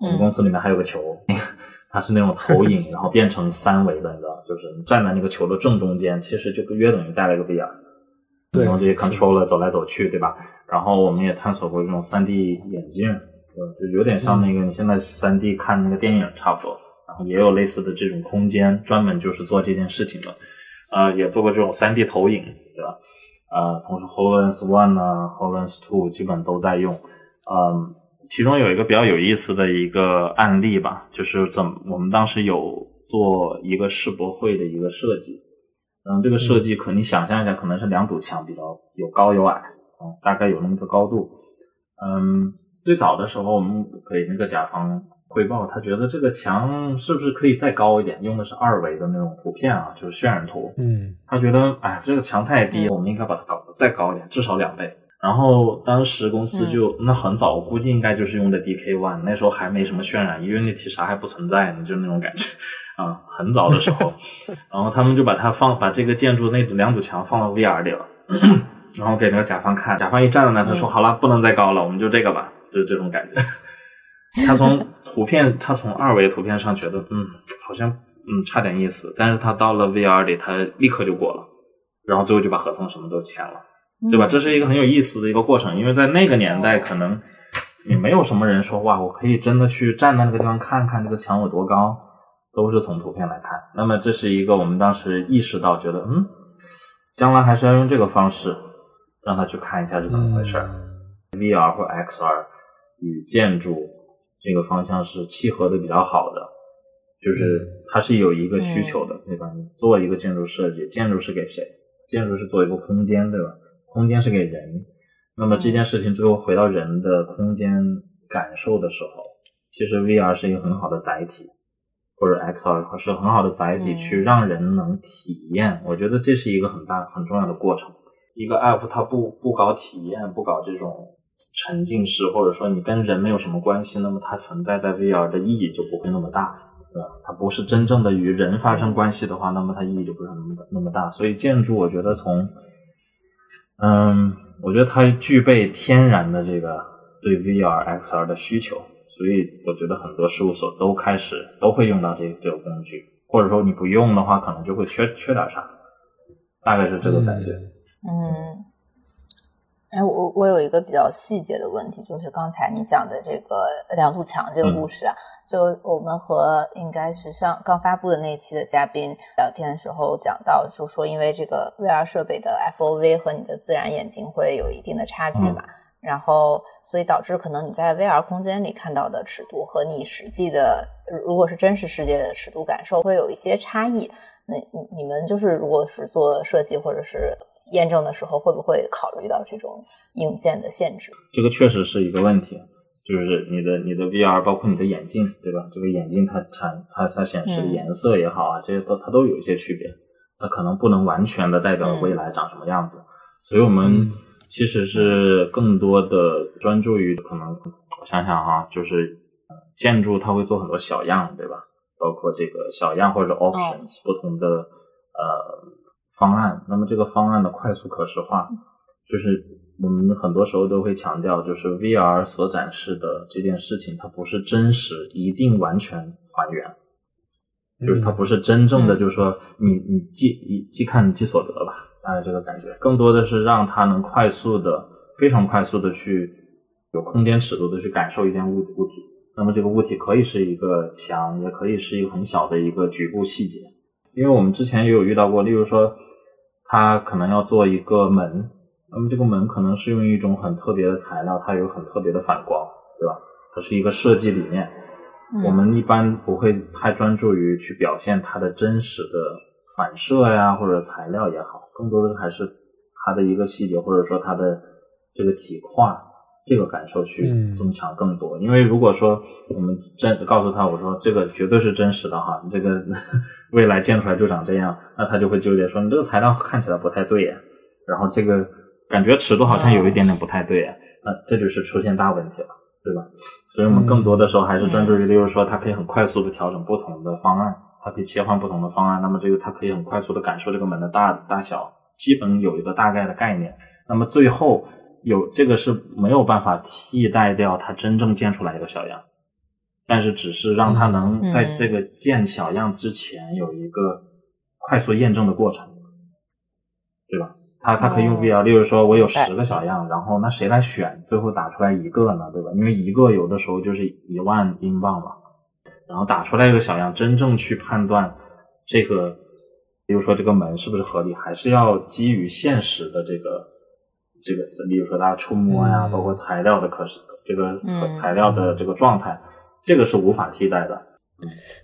我们公司里面还有个球，它是那种投影，然后变成三维的，你知道，就是你站在那个球的正中间，其实就约等于带了一个 VR，对，然后这些 controller 走来走去，对吧？然后我们也探索过这种 3D 眼镜，就有点像那个你现在 3D 看那个电影差不多，然后也有类似的这种空间，专门就是做这件事情的，呃，也做过这种 3D 投影，对吧？呃，同时 Hololens One 啊，Hololens Two 基本都在用，嗯。其中有一个比较有意思的一个案例吧，就是怎我们当时有做一个世博会的一个设计，嗯，这个设计可你想象一下，可能是两堵墙比较有高有矮，嗯，大概有那么个高度，嗯，最早的时候我们给那个甲方汇报，他觉得这个墙是不是可以再高一点，用的是二维的那种图片啊，就是渲染图，嗯，他觉得哎这个墙太低，我们应该把它搞得再高一点，至少两倍。然后当时公司就那很早，我估计应该就是用的 DK One，那时候还没什么渲染，Unity 啥还不存在呢，就那种感觉啊，很早的时候。然后他们就把它放，把这个建筑那两堵墙放到 VR 里了，然后给那个甲方看，甲方一站在那，他说好了，不能再高了，我们就这个吧，就是这种感觉。他从图片，他从二维图片上觉得，嗯，好像嗯差点意思，但是他到了 VR 里，他立刻就过了，然后最后就把合同什么都签了。对吧？这是一个很有意思的一个过程，因为在那个年代，可能也没有什么人说哇，我可以真的去站在那个地方看看这个墙有多高，都是从图片来看。那么这是一个我们当时意识到，觉得嗯，将来还是要用这个方式让他去看一下是怎么回事。VR 或 XR 与建筑这个方向是契合的比较好的，就是它是有一个需求的，对吧？你做一个建筑设计，建筑是给谁？建筑是做一个空间，对吧？空间是给人，那么这件事情最后回到人的空间感受的时候，其实 VR 是一个很好的载体，或者 XR 是很好的载体，去让人能体验。我觉得这是一个很大很重要的过程。一个 App 它不不搞体验，不搞这种沉浸式，或者说你跟人没有什么关系，那么它存在在 VR 的意义就不会那么大，对吧？它不是真正的与人发生关系的话，那么它意义就不是那么那么大。所以建筑，我觉得从嗯，我觉得它具备天然的这个对 VR、XR 的需求，所以我觉得很多事务所都开始都会用到这这个工具，或者说你不用的话，可能就会缺缺点啥，大概是这个感觉。嗯哎，我我有一个比较细节的问题，就是刚才你讲的这个梁度强这个故事啊，就我们和应该是上刚发布的那一期的嘉宾聊天的时候讲到，就说因为这个 VR 设备的 FOV 和你的自然眼睛会有一定的差距嘛，然后所以导致可能你在 VR 空间里看到的尺度和你实际的如果是真实世界的尺度感受会有一些差异。那你你们就是如果是做设计或者是。验证的时候会不会考虑到这种硬件的限制？这个确实是一个问题，就是你的你的 VR，包括你的眼镜，对吧？这个眼镜它产它它显示的颜色也好啊，这些都它都有一些区别，它可能不能完全的代表未来长什么样子。所以我们其实是更多的专注于可能，我想想哈，就是建筑它会做很多小样，对吧？包括这个小样或者 options 不同的呃。方案，那么这个方案的快速可视化，就是我们很多时候都会强调，就是 VR 所展示的这件事情，它不是真实，一定完全还原，就是它不是真正的，就是说你你即你即看即所得吧，大概这个感觉，更多的是让它能快速的、非常快速的去有空间尺度的去感受一件物物体。那么这个物体可以是一个墙，也可以是一个很小的一个局部细节，因为我们之前也有遇到过，例如说。它可能要做一个门，那么这个门可能是用一种很特别的材料，它有很特别的反光，对吧？它是一个设计理念。我们一般不会太专注于去表现它的真实的反射呀，或者材料也好，更多的还是它的一个细节，或者说它的这个体跨这个感受去增强更多。因为如果说我们真告诉他，我说这个绝对是真实的哈，你这个。未来建出来就长这样，那他就会纠结说你这个材料看起来不太对呀，然后这个感觉尺度好像有一点点不太对呀，那这就是出现大问题了，对吧？所以我们更多的时候还是专注于，例如说它可以很快速的调整不同的方案，它可以切换不同的方案，那么这个它可以很快速的感受这个门的大大小，基本有一个大概的概念，那么最后有这个是没有办法替代掉它真正建出来一个小样。但是只是让它能在这个建小样之前有一个快速验证的过程，对吧？它它可以用 VR，例如说我有十个小样，然后那谁来选？最后打出来一个呢，对吧？因为一个有的时候就是一万英镑嘛。然后打出来一个小样，真正去判断这个，比如说这个门是不是合理，还是要基于现实的这个这个，比如说大家触摸呀，包括材料的可视这个材料的这个状态。这个是无法替代的，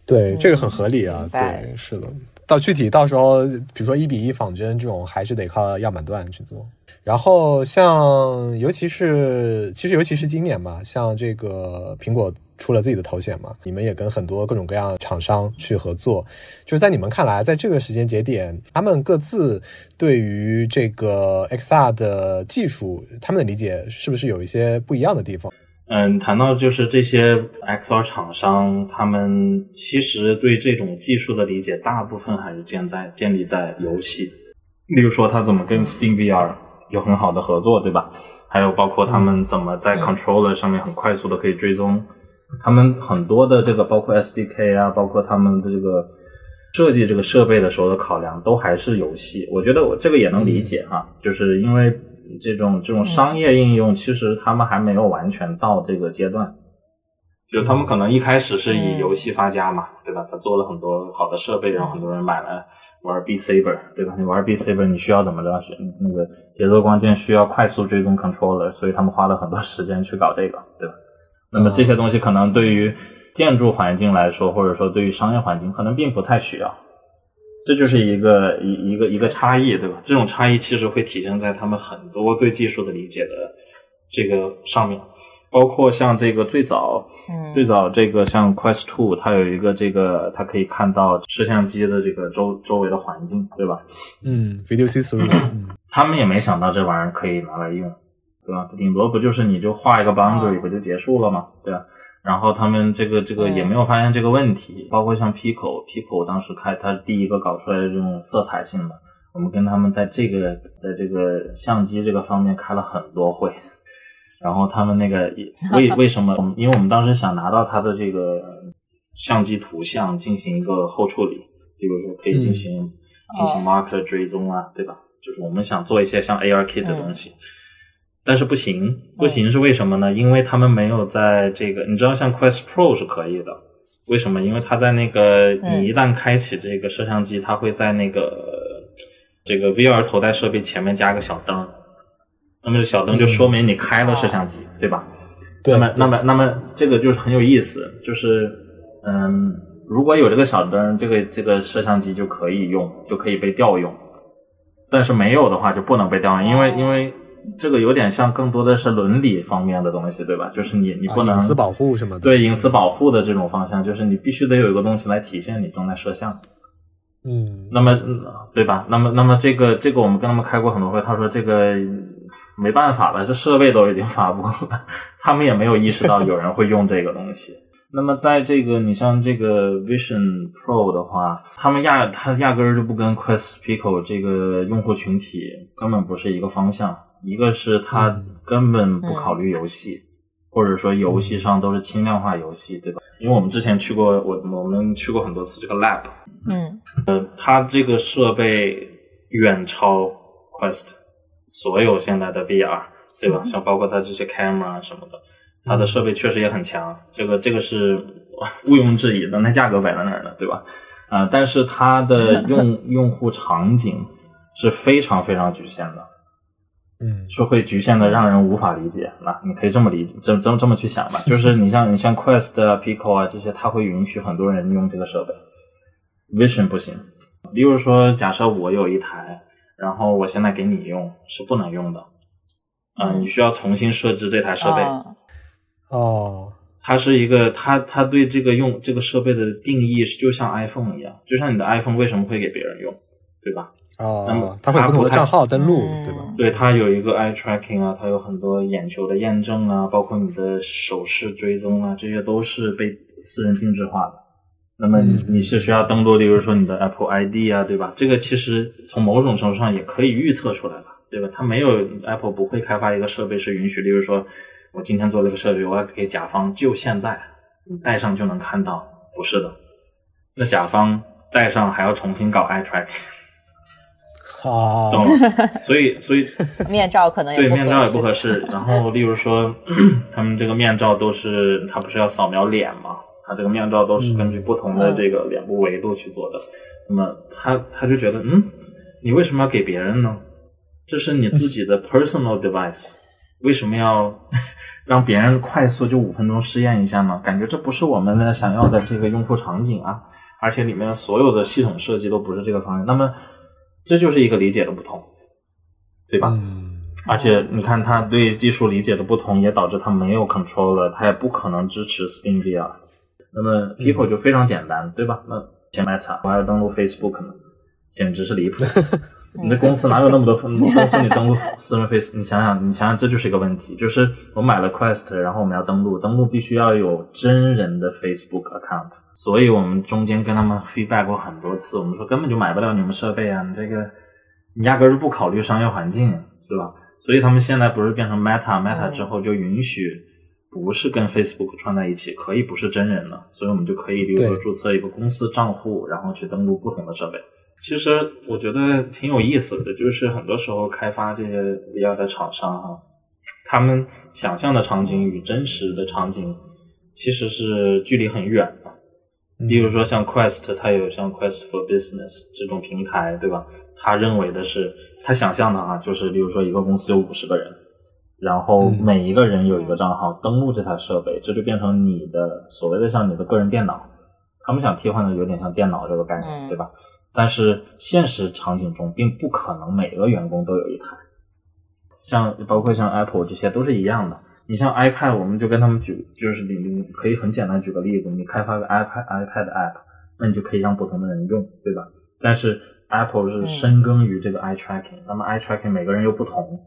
对，这个很合理啊，对，是的。到具体到时候，比如说一比一仿真这种，还是得靠样板段去做。然后像，尤其是其实尤其是今年吧，像这个苹果出了自己的头衔嘛，你们也跟很多各种各样厂商去合作。就是在你们看来，在这个时间节点，他们各自对于这个 XR 的技术，他们的理解是不是有一些不一样的地方？嗯，谈到就是这些 XR 厂商，他们其实对这种技术的理解，大部分还是建在建立在游戏，例如说他怎么跟 Steam VR 有很好的合作，对吧？还有包括他们怎么在 controller 上面很快速的可以追踪，他们很多的这个包括 SDK 啊，包括他们的这个设计这个设备的时候的考量，都还是游戏。我觉得我这个也能理解哈，就是因为。这种这种商业应用，其实他们还没有完全到这个阶段，就他们可能一开始是以游戏发家嘛，对吧？他做了很多好的设备，然后很多人买了玩 B Saber，对吧？你玩 B Saber，你需要怎么着？那个节奏光剑需要快速追踪 controller，所以他们花了很多时间去搞这个，对吧？那么这些东西可能对于建筑环境来说，或者说对于商业环境，可能并不太需要。这就是一个一一个一个差异，对吧？这种差异其实会体现在他们很多对技术的理解的这个上面，包括像这个最早，最早这个像 Quest Two，它有一个这个它可以看到摄像机的这个周周围的环境，对吧？嗯，Video System，他们也没想到这玩意儿可以拿来用，对吧？顶多不就是你就画一个 boundary 不就结束了吗？对吧？然后他们这个这个也没有发现这个问题，包括像 Pico，Pico 当时开他第一个搞出来的这种色彩性的，我们跟他们在这个在这个相机这个方面开了很多会，然后他们那个为 为什么？因为我们当时想拿到他的这个相机图像进行一个后处理，比如说可以进行进行 marker 追踪啊，对吧？就是我们想做一些像 ARKit 的东西。但是不行，不行是为什么呢？因为他们没有在这个，你知道像 Quest Pro 是可以的，为什么？因为它在那个你一旦开启这个摄像机，它会在那个这个 VR 头戴设备前面加个小灯，那么这小灯就说明你开了摄像机，对吧？对。那么，那么，那么这个就是很有意思，就是嗯，如果有这个小灯，这个这个摄像机就可以用，就可以被调用，但是没有的话就不能被调用，因为因为。这个有点像，更多的是伦理方面的东西，对吧？就是你你不能隐私保护什么的。对隐私保护的这种方向，就是你必须得有一个东西来体现你正在摄像。嗯。那么，对吧？那么，那么这个这个我们跟他们开过很多会，他说这个没办法了，这设备都已经发布了，他们也没有意识到有人会用这个东西。那么在这个你像这个 Vision Pro 的话，他们压他压根儿就不跟 Quest Pico 这个用户群体根本不是一个方向。一个是他根本不考虑游戏，或者说游戏上都是轻量化游戏，对吧？因为我们之前去过，我我们去过很多次这个 lab，嗯，呃，它这个设备远超 Quest 所有现在的 VR，对吧？像包括它这些 camera 什么的，它的设备确实也很强，这个这个是毋庸置疑的，那价格摆在那儿呢，对吧？啊，但是它的 用用户场景是非常非常局限的。嗯，是会局限的，让人无法理解。那你可以这么理解，这这么这么去想吧。就是你像你像 Quest 啊、Pico 啊这些，它会允许很多人用这个设备。Vision 不行。例如说，假设我有一台，然后我现在给你用，是不能用的。啊，你需要重新设置这台设备。哦。它是一个，它它对这个用这个设备的定义是就像 iPhone 一样，就像你的 iPhone 为什么会给别人用，对吧？哦，它会不同的账号登录，对吧？对，它有一个 eye tracking 啊，它有很多眼球的验证啊，包括你的手势追踪啊，这些都是被私人定制化的。那么你你是需要登录，例如说你的 Apple ID 啊，对吧？这个其实从某种程度上也可以预测出来了，对吧？它没有 Apple 不会开发一个设备是允许，例如说我今天做了个设备，我要给甲方就现在戴上就能看到，不是的，那甲方戴上还要重新搞 eye tracking。啊，懂了，所以所以 面罩可能对面罩也不合适。然后，例如说，他们这个面罩都是，他不是要扫描脸吗？他这个面罩都是根据不同的这个脸部维度去做的。那么他他就觉得，嗯，你为什么要给别人呢？这是你自己的 personal device，为什么要 让别人快速就五分钟试验一下呢？感觉这不是我们的想要的这个用户场景啊！而且里面所有的系统设计都不是这个方向。那么。这就是一个理解的不同，对吧？嗯。而且你看，他对技术理解的不同，也导致他没有 controller，他也不可能支持 Steam VR。那么 Pico 就非常简单，对吧？那前 Meta 我还要登录 Facebook 呢，简直是离谱。你的公司哪有那么多公司？你登录私人 Face，你想想，你想想，这就是一个问题。就是我买了 Quest，然后我们要登录，登录必须要有真人的 Facebook account。所以我们中间跟他们 feedback 过很多次，我们说根本就买不了你们设备啊，你这个你压根就不考虑商业环境，是吧？所以他们现在不是变成 Meta，Meta 之后就允许不是跟 Facebook 串在一起，可以不是真人了。所以我们就可以，比如说注册一个公司账户，然后去登录不同的设备。其实我觉得挺有意思的，就是很多时候开发这些 VR 的厂商哈，他们想象的场景与真实的场景其实是距离很远的。比如说像 Quest，它有像 Quest for Business 这种平台，对吧？他认为的是，他想象的啊，就是比如说一个公司有五十个人，然后每一个人有一个账号登录这台设备，这就变成你的所谓的像你的个人电脑。他们想替换的有点像电脑这个概念，对吧？但是现实场景中，并不可能每个员工都有一台，像包括像 Apple 这些都是一样的。你像 iPad，我们就跟他们举，就是你你可以很简单举个例子，你开发个 iPad iPad app，那你就可以让不同的人用，对吧？但是 Apple 是深耕于这个 eye tracking，那么 eye tracking 每个人又不同，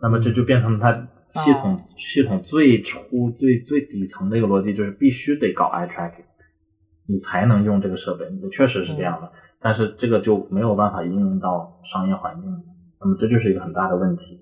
那么这就变成它系统系统最初最最底层的一个逻辑，就是必须得搞 eye tracking，你才能用这个设备，确实是这样的。但是这个就没有办法应用到商业环境，那么这就是一个很大的问题。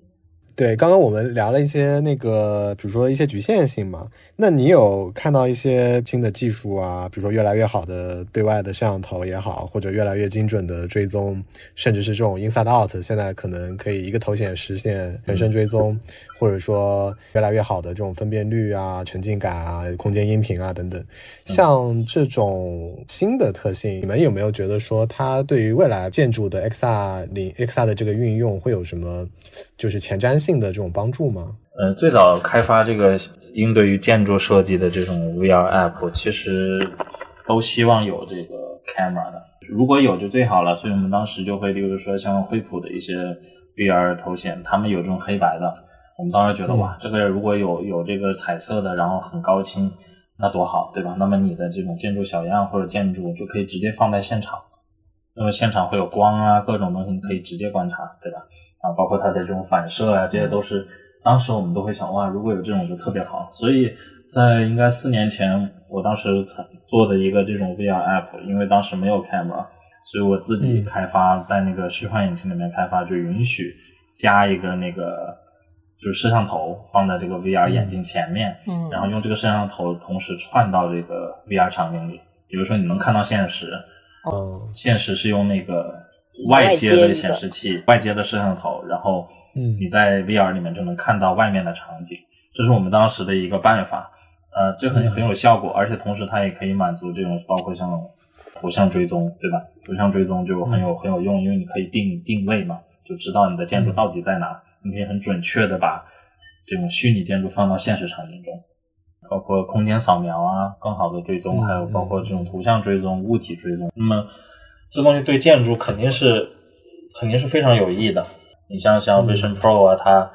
对，刚刚我们聊了一些那个，比如说一些局限性嘛。那你有看到一些新的技术啊，比如说越来越好的对外的摄像头也好，或者越来越精准的追踪，甚至是这种 inside out，现在可能可以一个头显实现全身追踪，或者说越来越好的这种分辨率啊、沉浸感啊、空间音频啊等等。像这种新的特性，你们有没有觉得说它对于未来建筑的 XR 领 XR 的这个运用会有什么就是前瞻性的这种帮助吗？呃，最早开发这个应对于建筑设计的这种 VR app，其实都希望有这个 camera 的，如果有就最好了。所以我们当时就会，例如说像惠普的一些 VR 头显，他们有这种黑白的，我们当时觉得哇，这个如果有有这个彩色的，然后很高清，那多好，对吧？那么你的这种建筑小样或者建筑就可以直接放在现场，那么现场会有光啊，各种东西你可以直接观察，对吧？啊，包括它的这种反射啊，这些都是当时我们都会想哇，如果有这种就特别好。所以在应该四年前，我当时才做的一个这种 VR app，因为当时没有 camera，所以我自己开发在那个虚幻引擎里面开发，就允许加一个那个就是摄像头放在这个 VR 眼镜前面，嗯。然后用这个摄像头同时串到这个 VR 场景里，比如说你能看到现实，嗯现实是用那个外接的显示器、外接的摄像头，然后嗯你在 VR 里面就能看到外面的场景，这是我们当时的一个办法。呃，这很很有效果，而且同时它也可以满足这种包括像图像追踪，对吧？图像追踪就很有很有用，因为你可以定定位嘛，就知道你的建筑到底在哪，你可以很准确的把这种虚拟建筑放到现实场景中。包括空间扫描啊，更好的追踪，嗯还有包括这种图像追踪、物体追踪。那么这东西对建筑肯定是肯定是非常有益的。你像像 Vision Pro 啊，它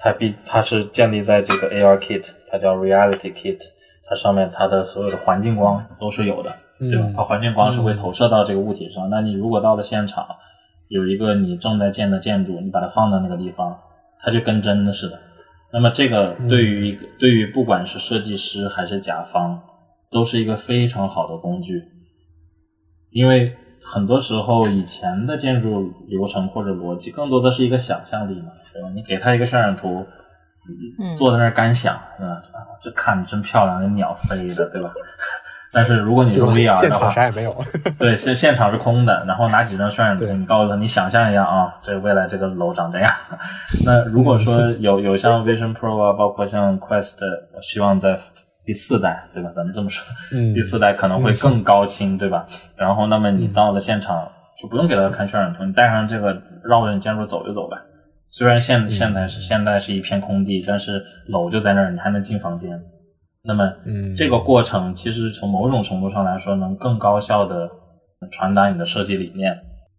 它必它是建立在这个 AR Kit，它叫 Reality Kit，它上面它的所有的环境光都是有的，对吧？嗯它环境光是会投射到这个物体上。那你如果到了现场，有一个你正在建的建筑，你把它放在那个地方，它就跟真的似的。那么这个对于对于不管是设计师还是甲方，都是一个非常好的工具，因为很多时候以前的建筑流程或者逻辑更多的是一个想象力嘛，对吧？你给他一个渲染图，嗯坐在那儿干想，嗯？啊这看着真漂亮，那鸟飞的，对吧？但是如果你就用 VR 的话，场啥也没有。对，现现场是空的，然后拿几张渲染图，你告诉他，你想象一下啊，这未来这个楼长这样。那如果说有有像 Vision Pro 啊，包括像 Quest，我希望在第四代，对吧？咱们这么说，嗯第四代可能会更高清，对吧？然后，那么你到了现场就不用给他看渲染图，你带上这个绕着你建筑走一走呗。虽然现现在是现在是一片空地，但是楼就在那儿，你还能进房间。那么，嗯这个过程其实从某种程度上来说，能更高效的传达你的设计理念。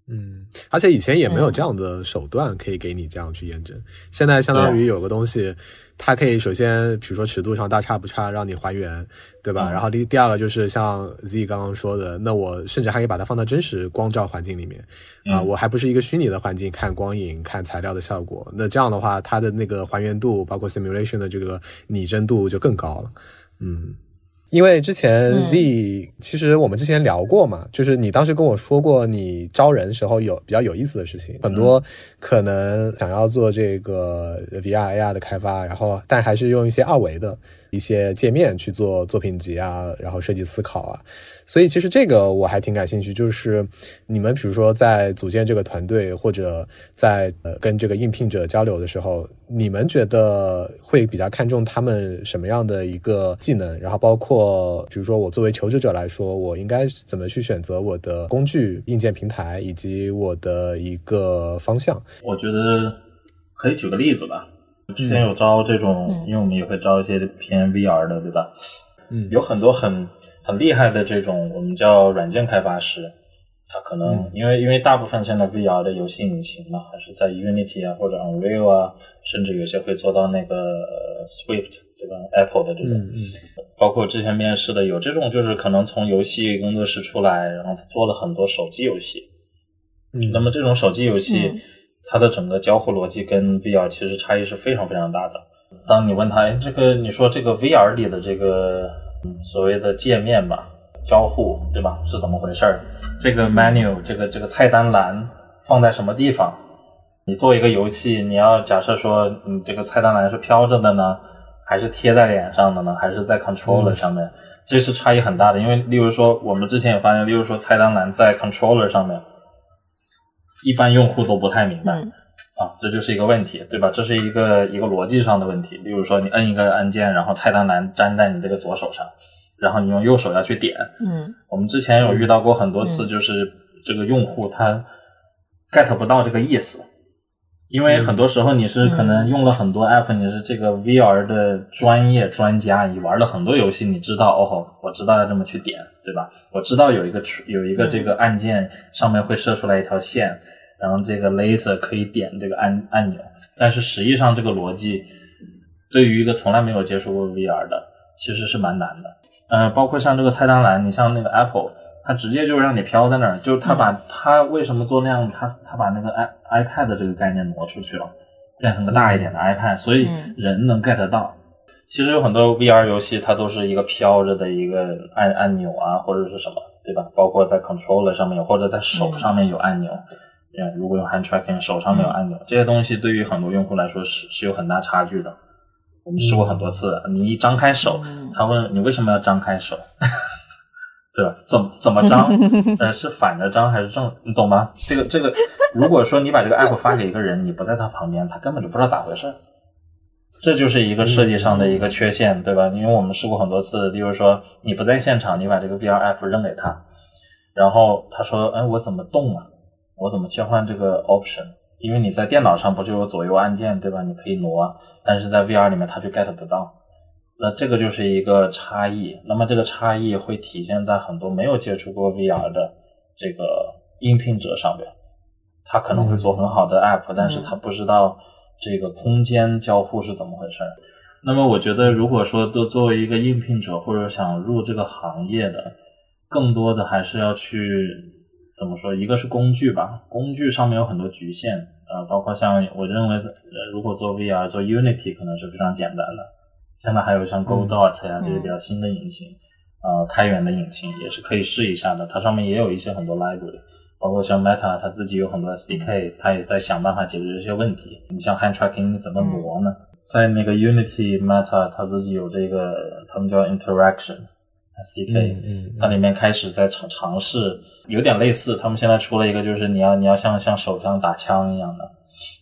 嗯，而且以前也没有嗯这样的手段可以给你这样去验证。现在相当于有个东西，它可以首先比如说尺度上大差不差，让你还原，对吧？嗯然后第第二个就是像 Z 刚刚说的，那我甚至还可以把它放到真实光照环境里面啊、嗯我还不是一个虚拟的环境看光影、看材料的效果。那这样的话，它的那个还原度，包括 simulation 的这个拟真度就更高了。嗯。因为之前嗯。Z、其实我们之前聊过嘛，就是你当时跟我说过，你招人时候有比较有意思的事情，很多可能想要做这个 VR AR 的开发，然后但还是用一些二维的一些界面去做作品集啊，然后设计思考啊，所以其实这个我还挺感兴趣，就是你们比如说在组建这个团队，或者在呃跟这个应聘者交流的时候，你们觉得会比较看重他们什么样的一个技能？然后包括比如说我作为求职者来说，我应该怎么去选择我的工具、硬件平台以及我的一个方向？我觉得可以举个例子吧。之前有招这种，嗯。因为我们也会招一些偏 VR 的，对吧？嗯。有很多很很厉害的这种我们叫软件开发师，他可能、嗯。因为因为大部分现在 VR 的游戏引擎嘛，还是在 Unity 啊或者 Unreal 啊，甚至有些会做到那个呃 Swift 对吧？Apple 的这种，嗯嗯。包括之前面试的有这种，就是可能从游戏工作室出来，然后做了很多手机游戏。嗯，那么这种手机游戏，嗯它的整个交互逻辑跟 VR 其实差异是非常非常大的。当你问他，哎，这个你说这个 VR 里的这个、所谓的界面吧，交互对吧，是怎么回事儿？这个 menu 这个这个菜单栏放在什么地方？你做一个游戏，你要假设说你这个菜单栏是飘着的呢，还是贴在脸上的呢，还是在 controller 上面？这是差异很大的。因为例如说，我们之前也发现，例如说菜单栏在 controller 上面，一般用户都不太明白。啊，这就是一个问题，对吧？这是一个一个逻辑上的问题。例如说，你摁一个按键，然后菜单栏粘在你这个左手上，然后你用右手要去点。嗯，我们之前有遇到过很多次，就是这个用户他 get 不到这个意思，因为很多时候你是可能用了很多 app，你是这个 VR 的专业专家，你玩了很多游戏，你知道哦，我知道要这么去点，对吧？我知道有一个有一个这个按键上面会射出来一条线。然后这个 laser 可以点这个按按钮，但是实际上这个逻辑对于一个从来没有接触过 VR 的，其实是蛮难的。呃，包括像这个菜单栏，你像那个 Apple，它直接就让你飘在那儿，就是它把它为什么做那样，它它把那个 i iPad 的这个概念挪出去了，变成个大一点的 iPad，所以人能 get 到。其实有很多 VR 游戏，它都是一个飘着的一个按按钮啊，或者是什么，对吧？包括在 controller 上面有，或者在手上面有按钮。如果用 hand tracking，手上没有按钮，这些东西对于很多用户来说是是有很大差距的。我们试过很多次，你一张开手，他问你为什么要张开手，对吧？怎怎么张？呃，是反着张还是正？你懂吗？这个这个，如果说你把这个 app 发给一个人，你不在他旁边，他根本就不知道咋回事。这就是一个设计上的一个缺陷，对吧？因为我们试过很多次，例如说你不在现场，你把这个 VR app 扔给他，然后他说：“哎，我怎么动啊？”我怎么切换这个 option？因为你在电脑上不就有左右按键对吧？你可以挪，但是在 VR 里面它就 get 不到。那这个就是一个差异。那么这个差异会体现在很多没有接触过 VR 的这个应聘者上边。他可能会做很好的 app，但是他不知道这个空间交互是怎么回事。那么我觉得，如果说都作为一个应聘者或者想入这个行业的，更多的还是要去。怎么说？一个是工具吧，工具上面有很多局限，呃，包括像我认为，呃，如果做 VR 做 Unity 可能是非常简单的。现在还有像 Godot 呀这些比较新的引擎，呃，开源的引擎也是可以试一下的。它上面也有一些很多 library，包括像 Meta 它自己有很多 SDK，它也在想办法解决这些问题。你像 Hand Tracking 怎么挪呢？在那个 Unity Meta 它自己有这个，他们叫 Interaction SDK，嗯，它里面开始在尝尝试。有点类似，他们现在出了一个，就是你要你要像像手上打枪一样的，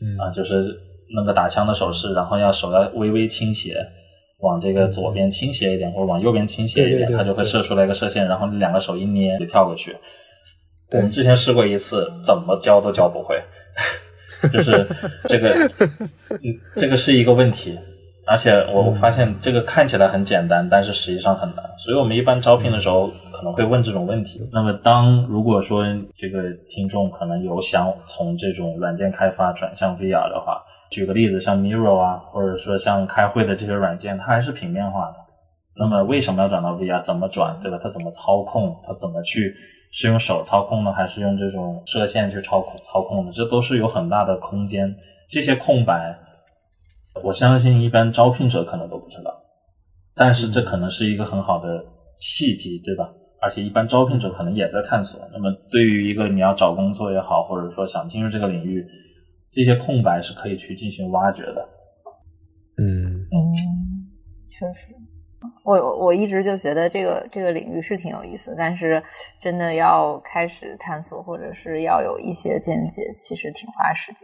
嗯啊，就是那个打枪的手势，然后要手要微微倾斜，往这个左边倾斜一点，或者往右边倾斜一点，它就会射出来一个射线，然后你两个手一捏就跳过去。我们之前试过一次，怎么教都教不会，就是这个，这个是一个问题。而且我发现这个看起来很简单，但是实际上很难。所以我们一般招聘的时候可能会问这种问题。那么，当如果说这个听众可能有想从这种软件开发转向 VR 的话，举个例子，像 Miro 啊，或者说像开会的这些软件，它还是平面化的。那么为什么要转到 VR？怎么转，对吧？它怎么操控？它怎么去？是用手操控呢，还是用这种射线去操控操控的？这都是有很大的空间。这些空白。我相信一般招聘者可能都不知道，但是这可能是一个很好的契机，对吧？而且一般招聘者可能也在探索。那么对于一个你要找工作也好，或者说想进入这个领域，这些空白是可以去进行挖掘的。嗯嗯，确实，我我一直就觉得这个这个领域是挺有意思，但是真的要开始探索，或者是要有一些见解，其实挺花时间。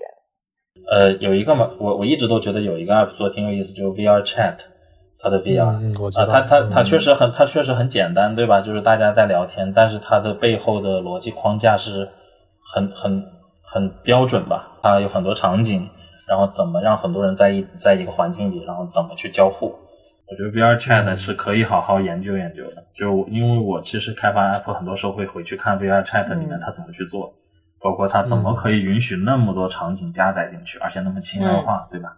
呃，有一个嘛，我我一直都觉得有一个 app 做挺有意思，就是 VR Chat，它的 VR 啊，它它它确实很，它确实很简单，对吧？就是大家在聊天，但是它的背后的逻辑框架是很很很标准吧？它有很多场景，然后怎么让很多人在一在一个环境里，然后怎么去交互？我觉得 VR Chat 是可以好好研究研究的。就因为我其实开发 app 很多时候会回去看 VR Chat 里面它怎么去做。包括它怎么可以允许那么多场景加载进去，而且那么轻量化，对吧？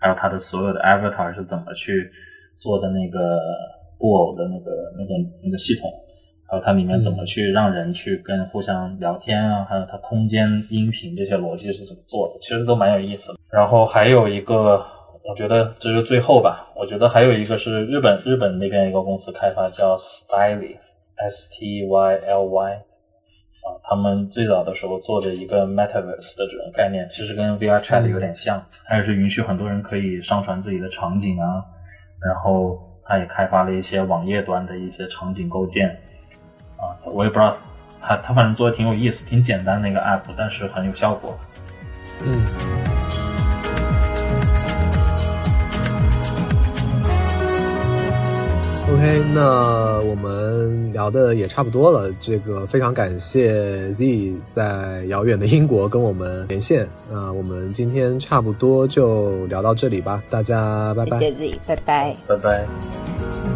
还有它的所有的 avatar 是怎么去做的那个布偶的那个那个那个系统，还有它里面怎么去让人去跟互相聊天啊，还有它空间音频这些逻辑是怎么做的，其实都蛮有意思的。然后还有一个，我觉得这是最后吧，我觉得还有一个是日本日本那边一个公司开发叫 Styly，S T Y L Y。啊，他们最早的时候做的一个 Metaverse 的这种概念，其实跟 VR Chat 有点像，它也是允许很多人可以上传自己的场景啊，然后它也开发了一些网页端的一些场景构建啊，我也不知道，它它反正做的挺有意思，挺简单的一个 App，但是很有效果。嗯。OK，那我们聊的也差不多了。这个非常感谢 Z 在遥远的英国跟我们连线。那我们今天差不多就聊到这里吧，大家拜拜。谢谢 Z，拜拜，拜拜。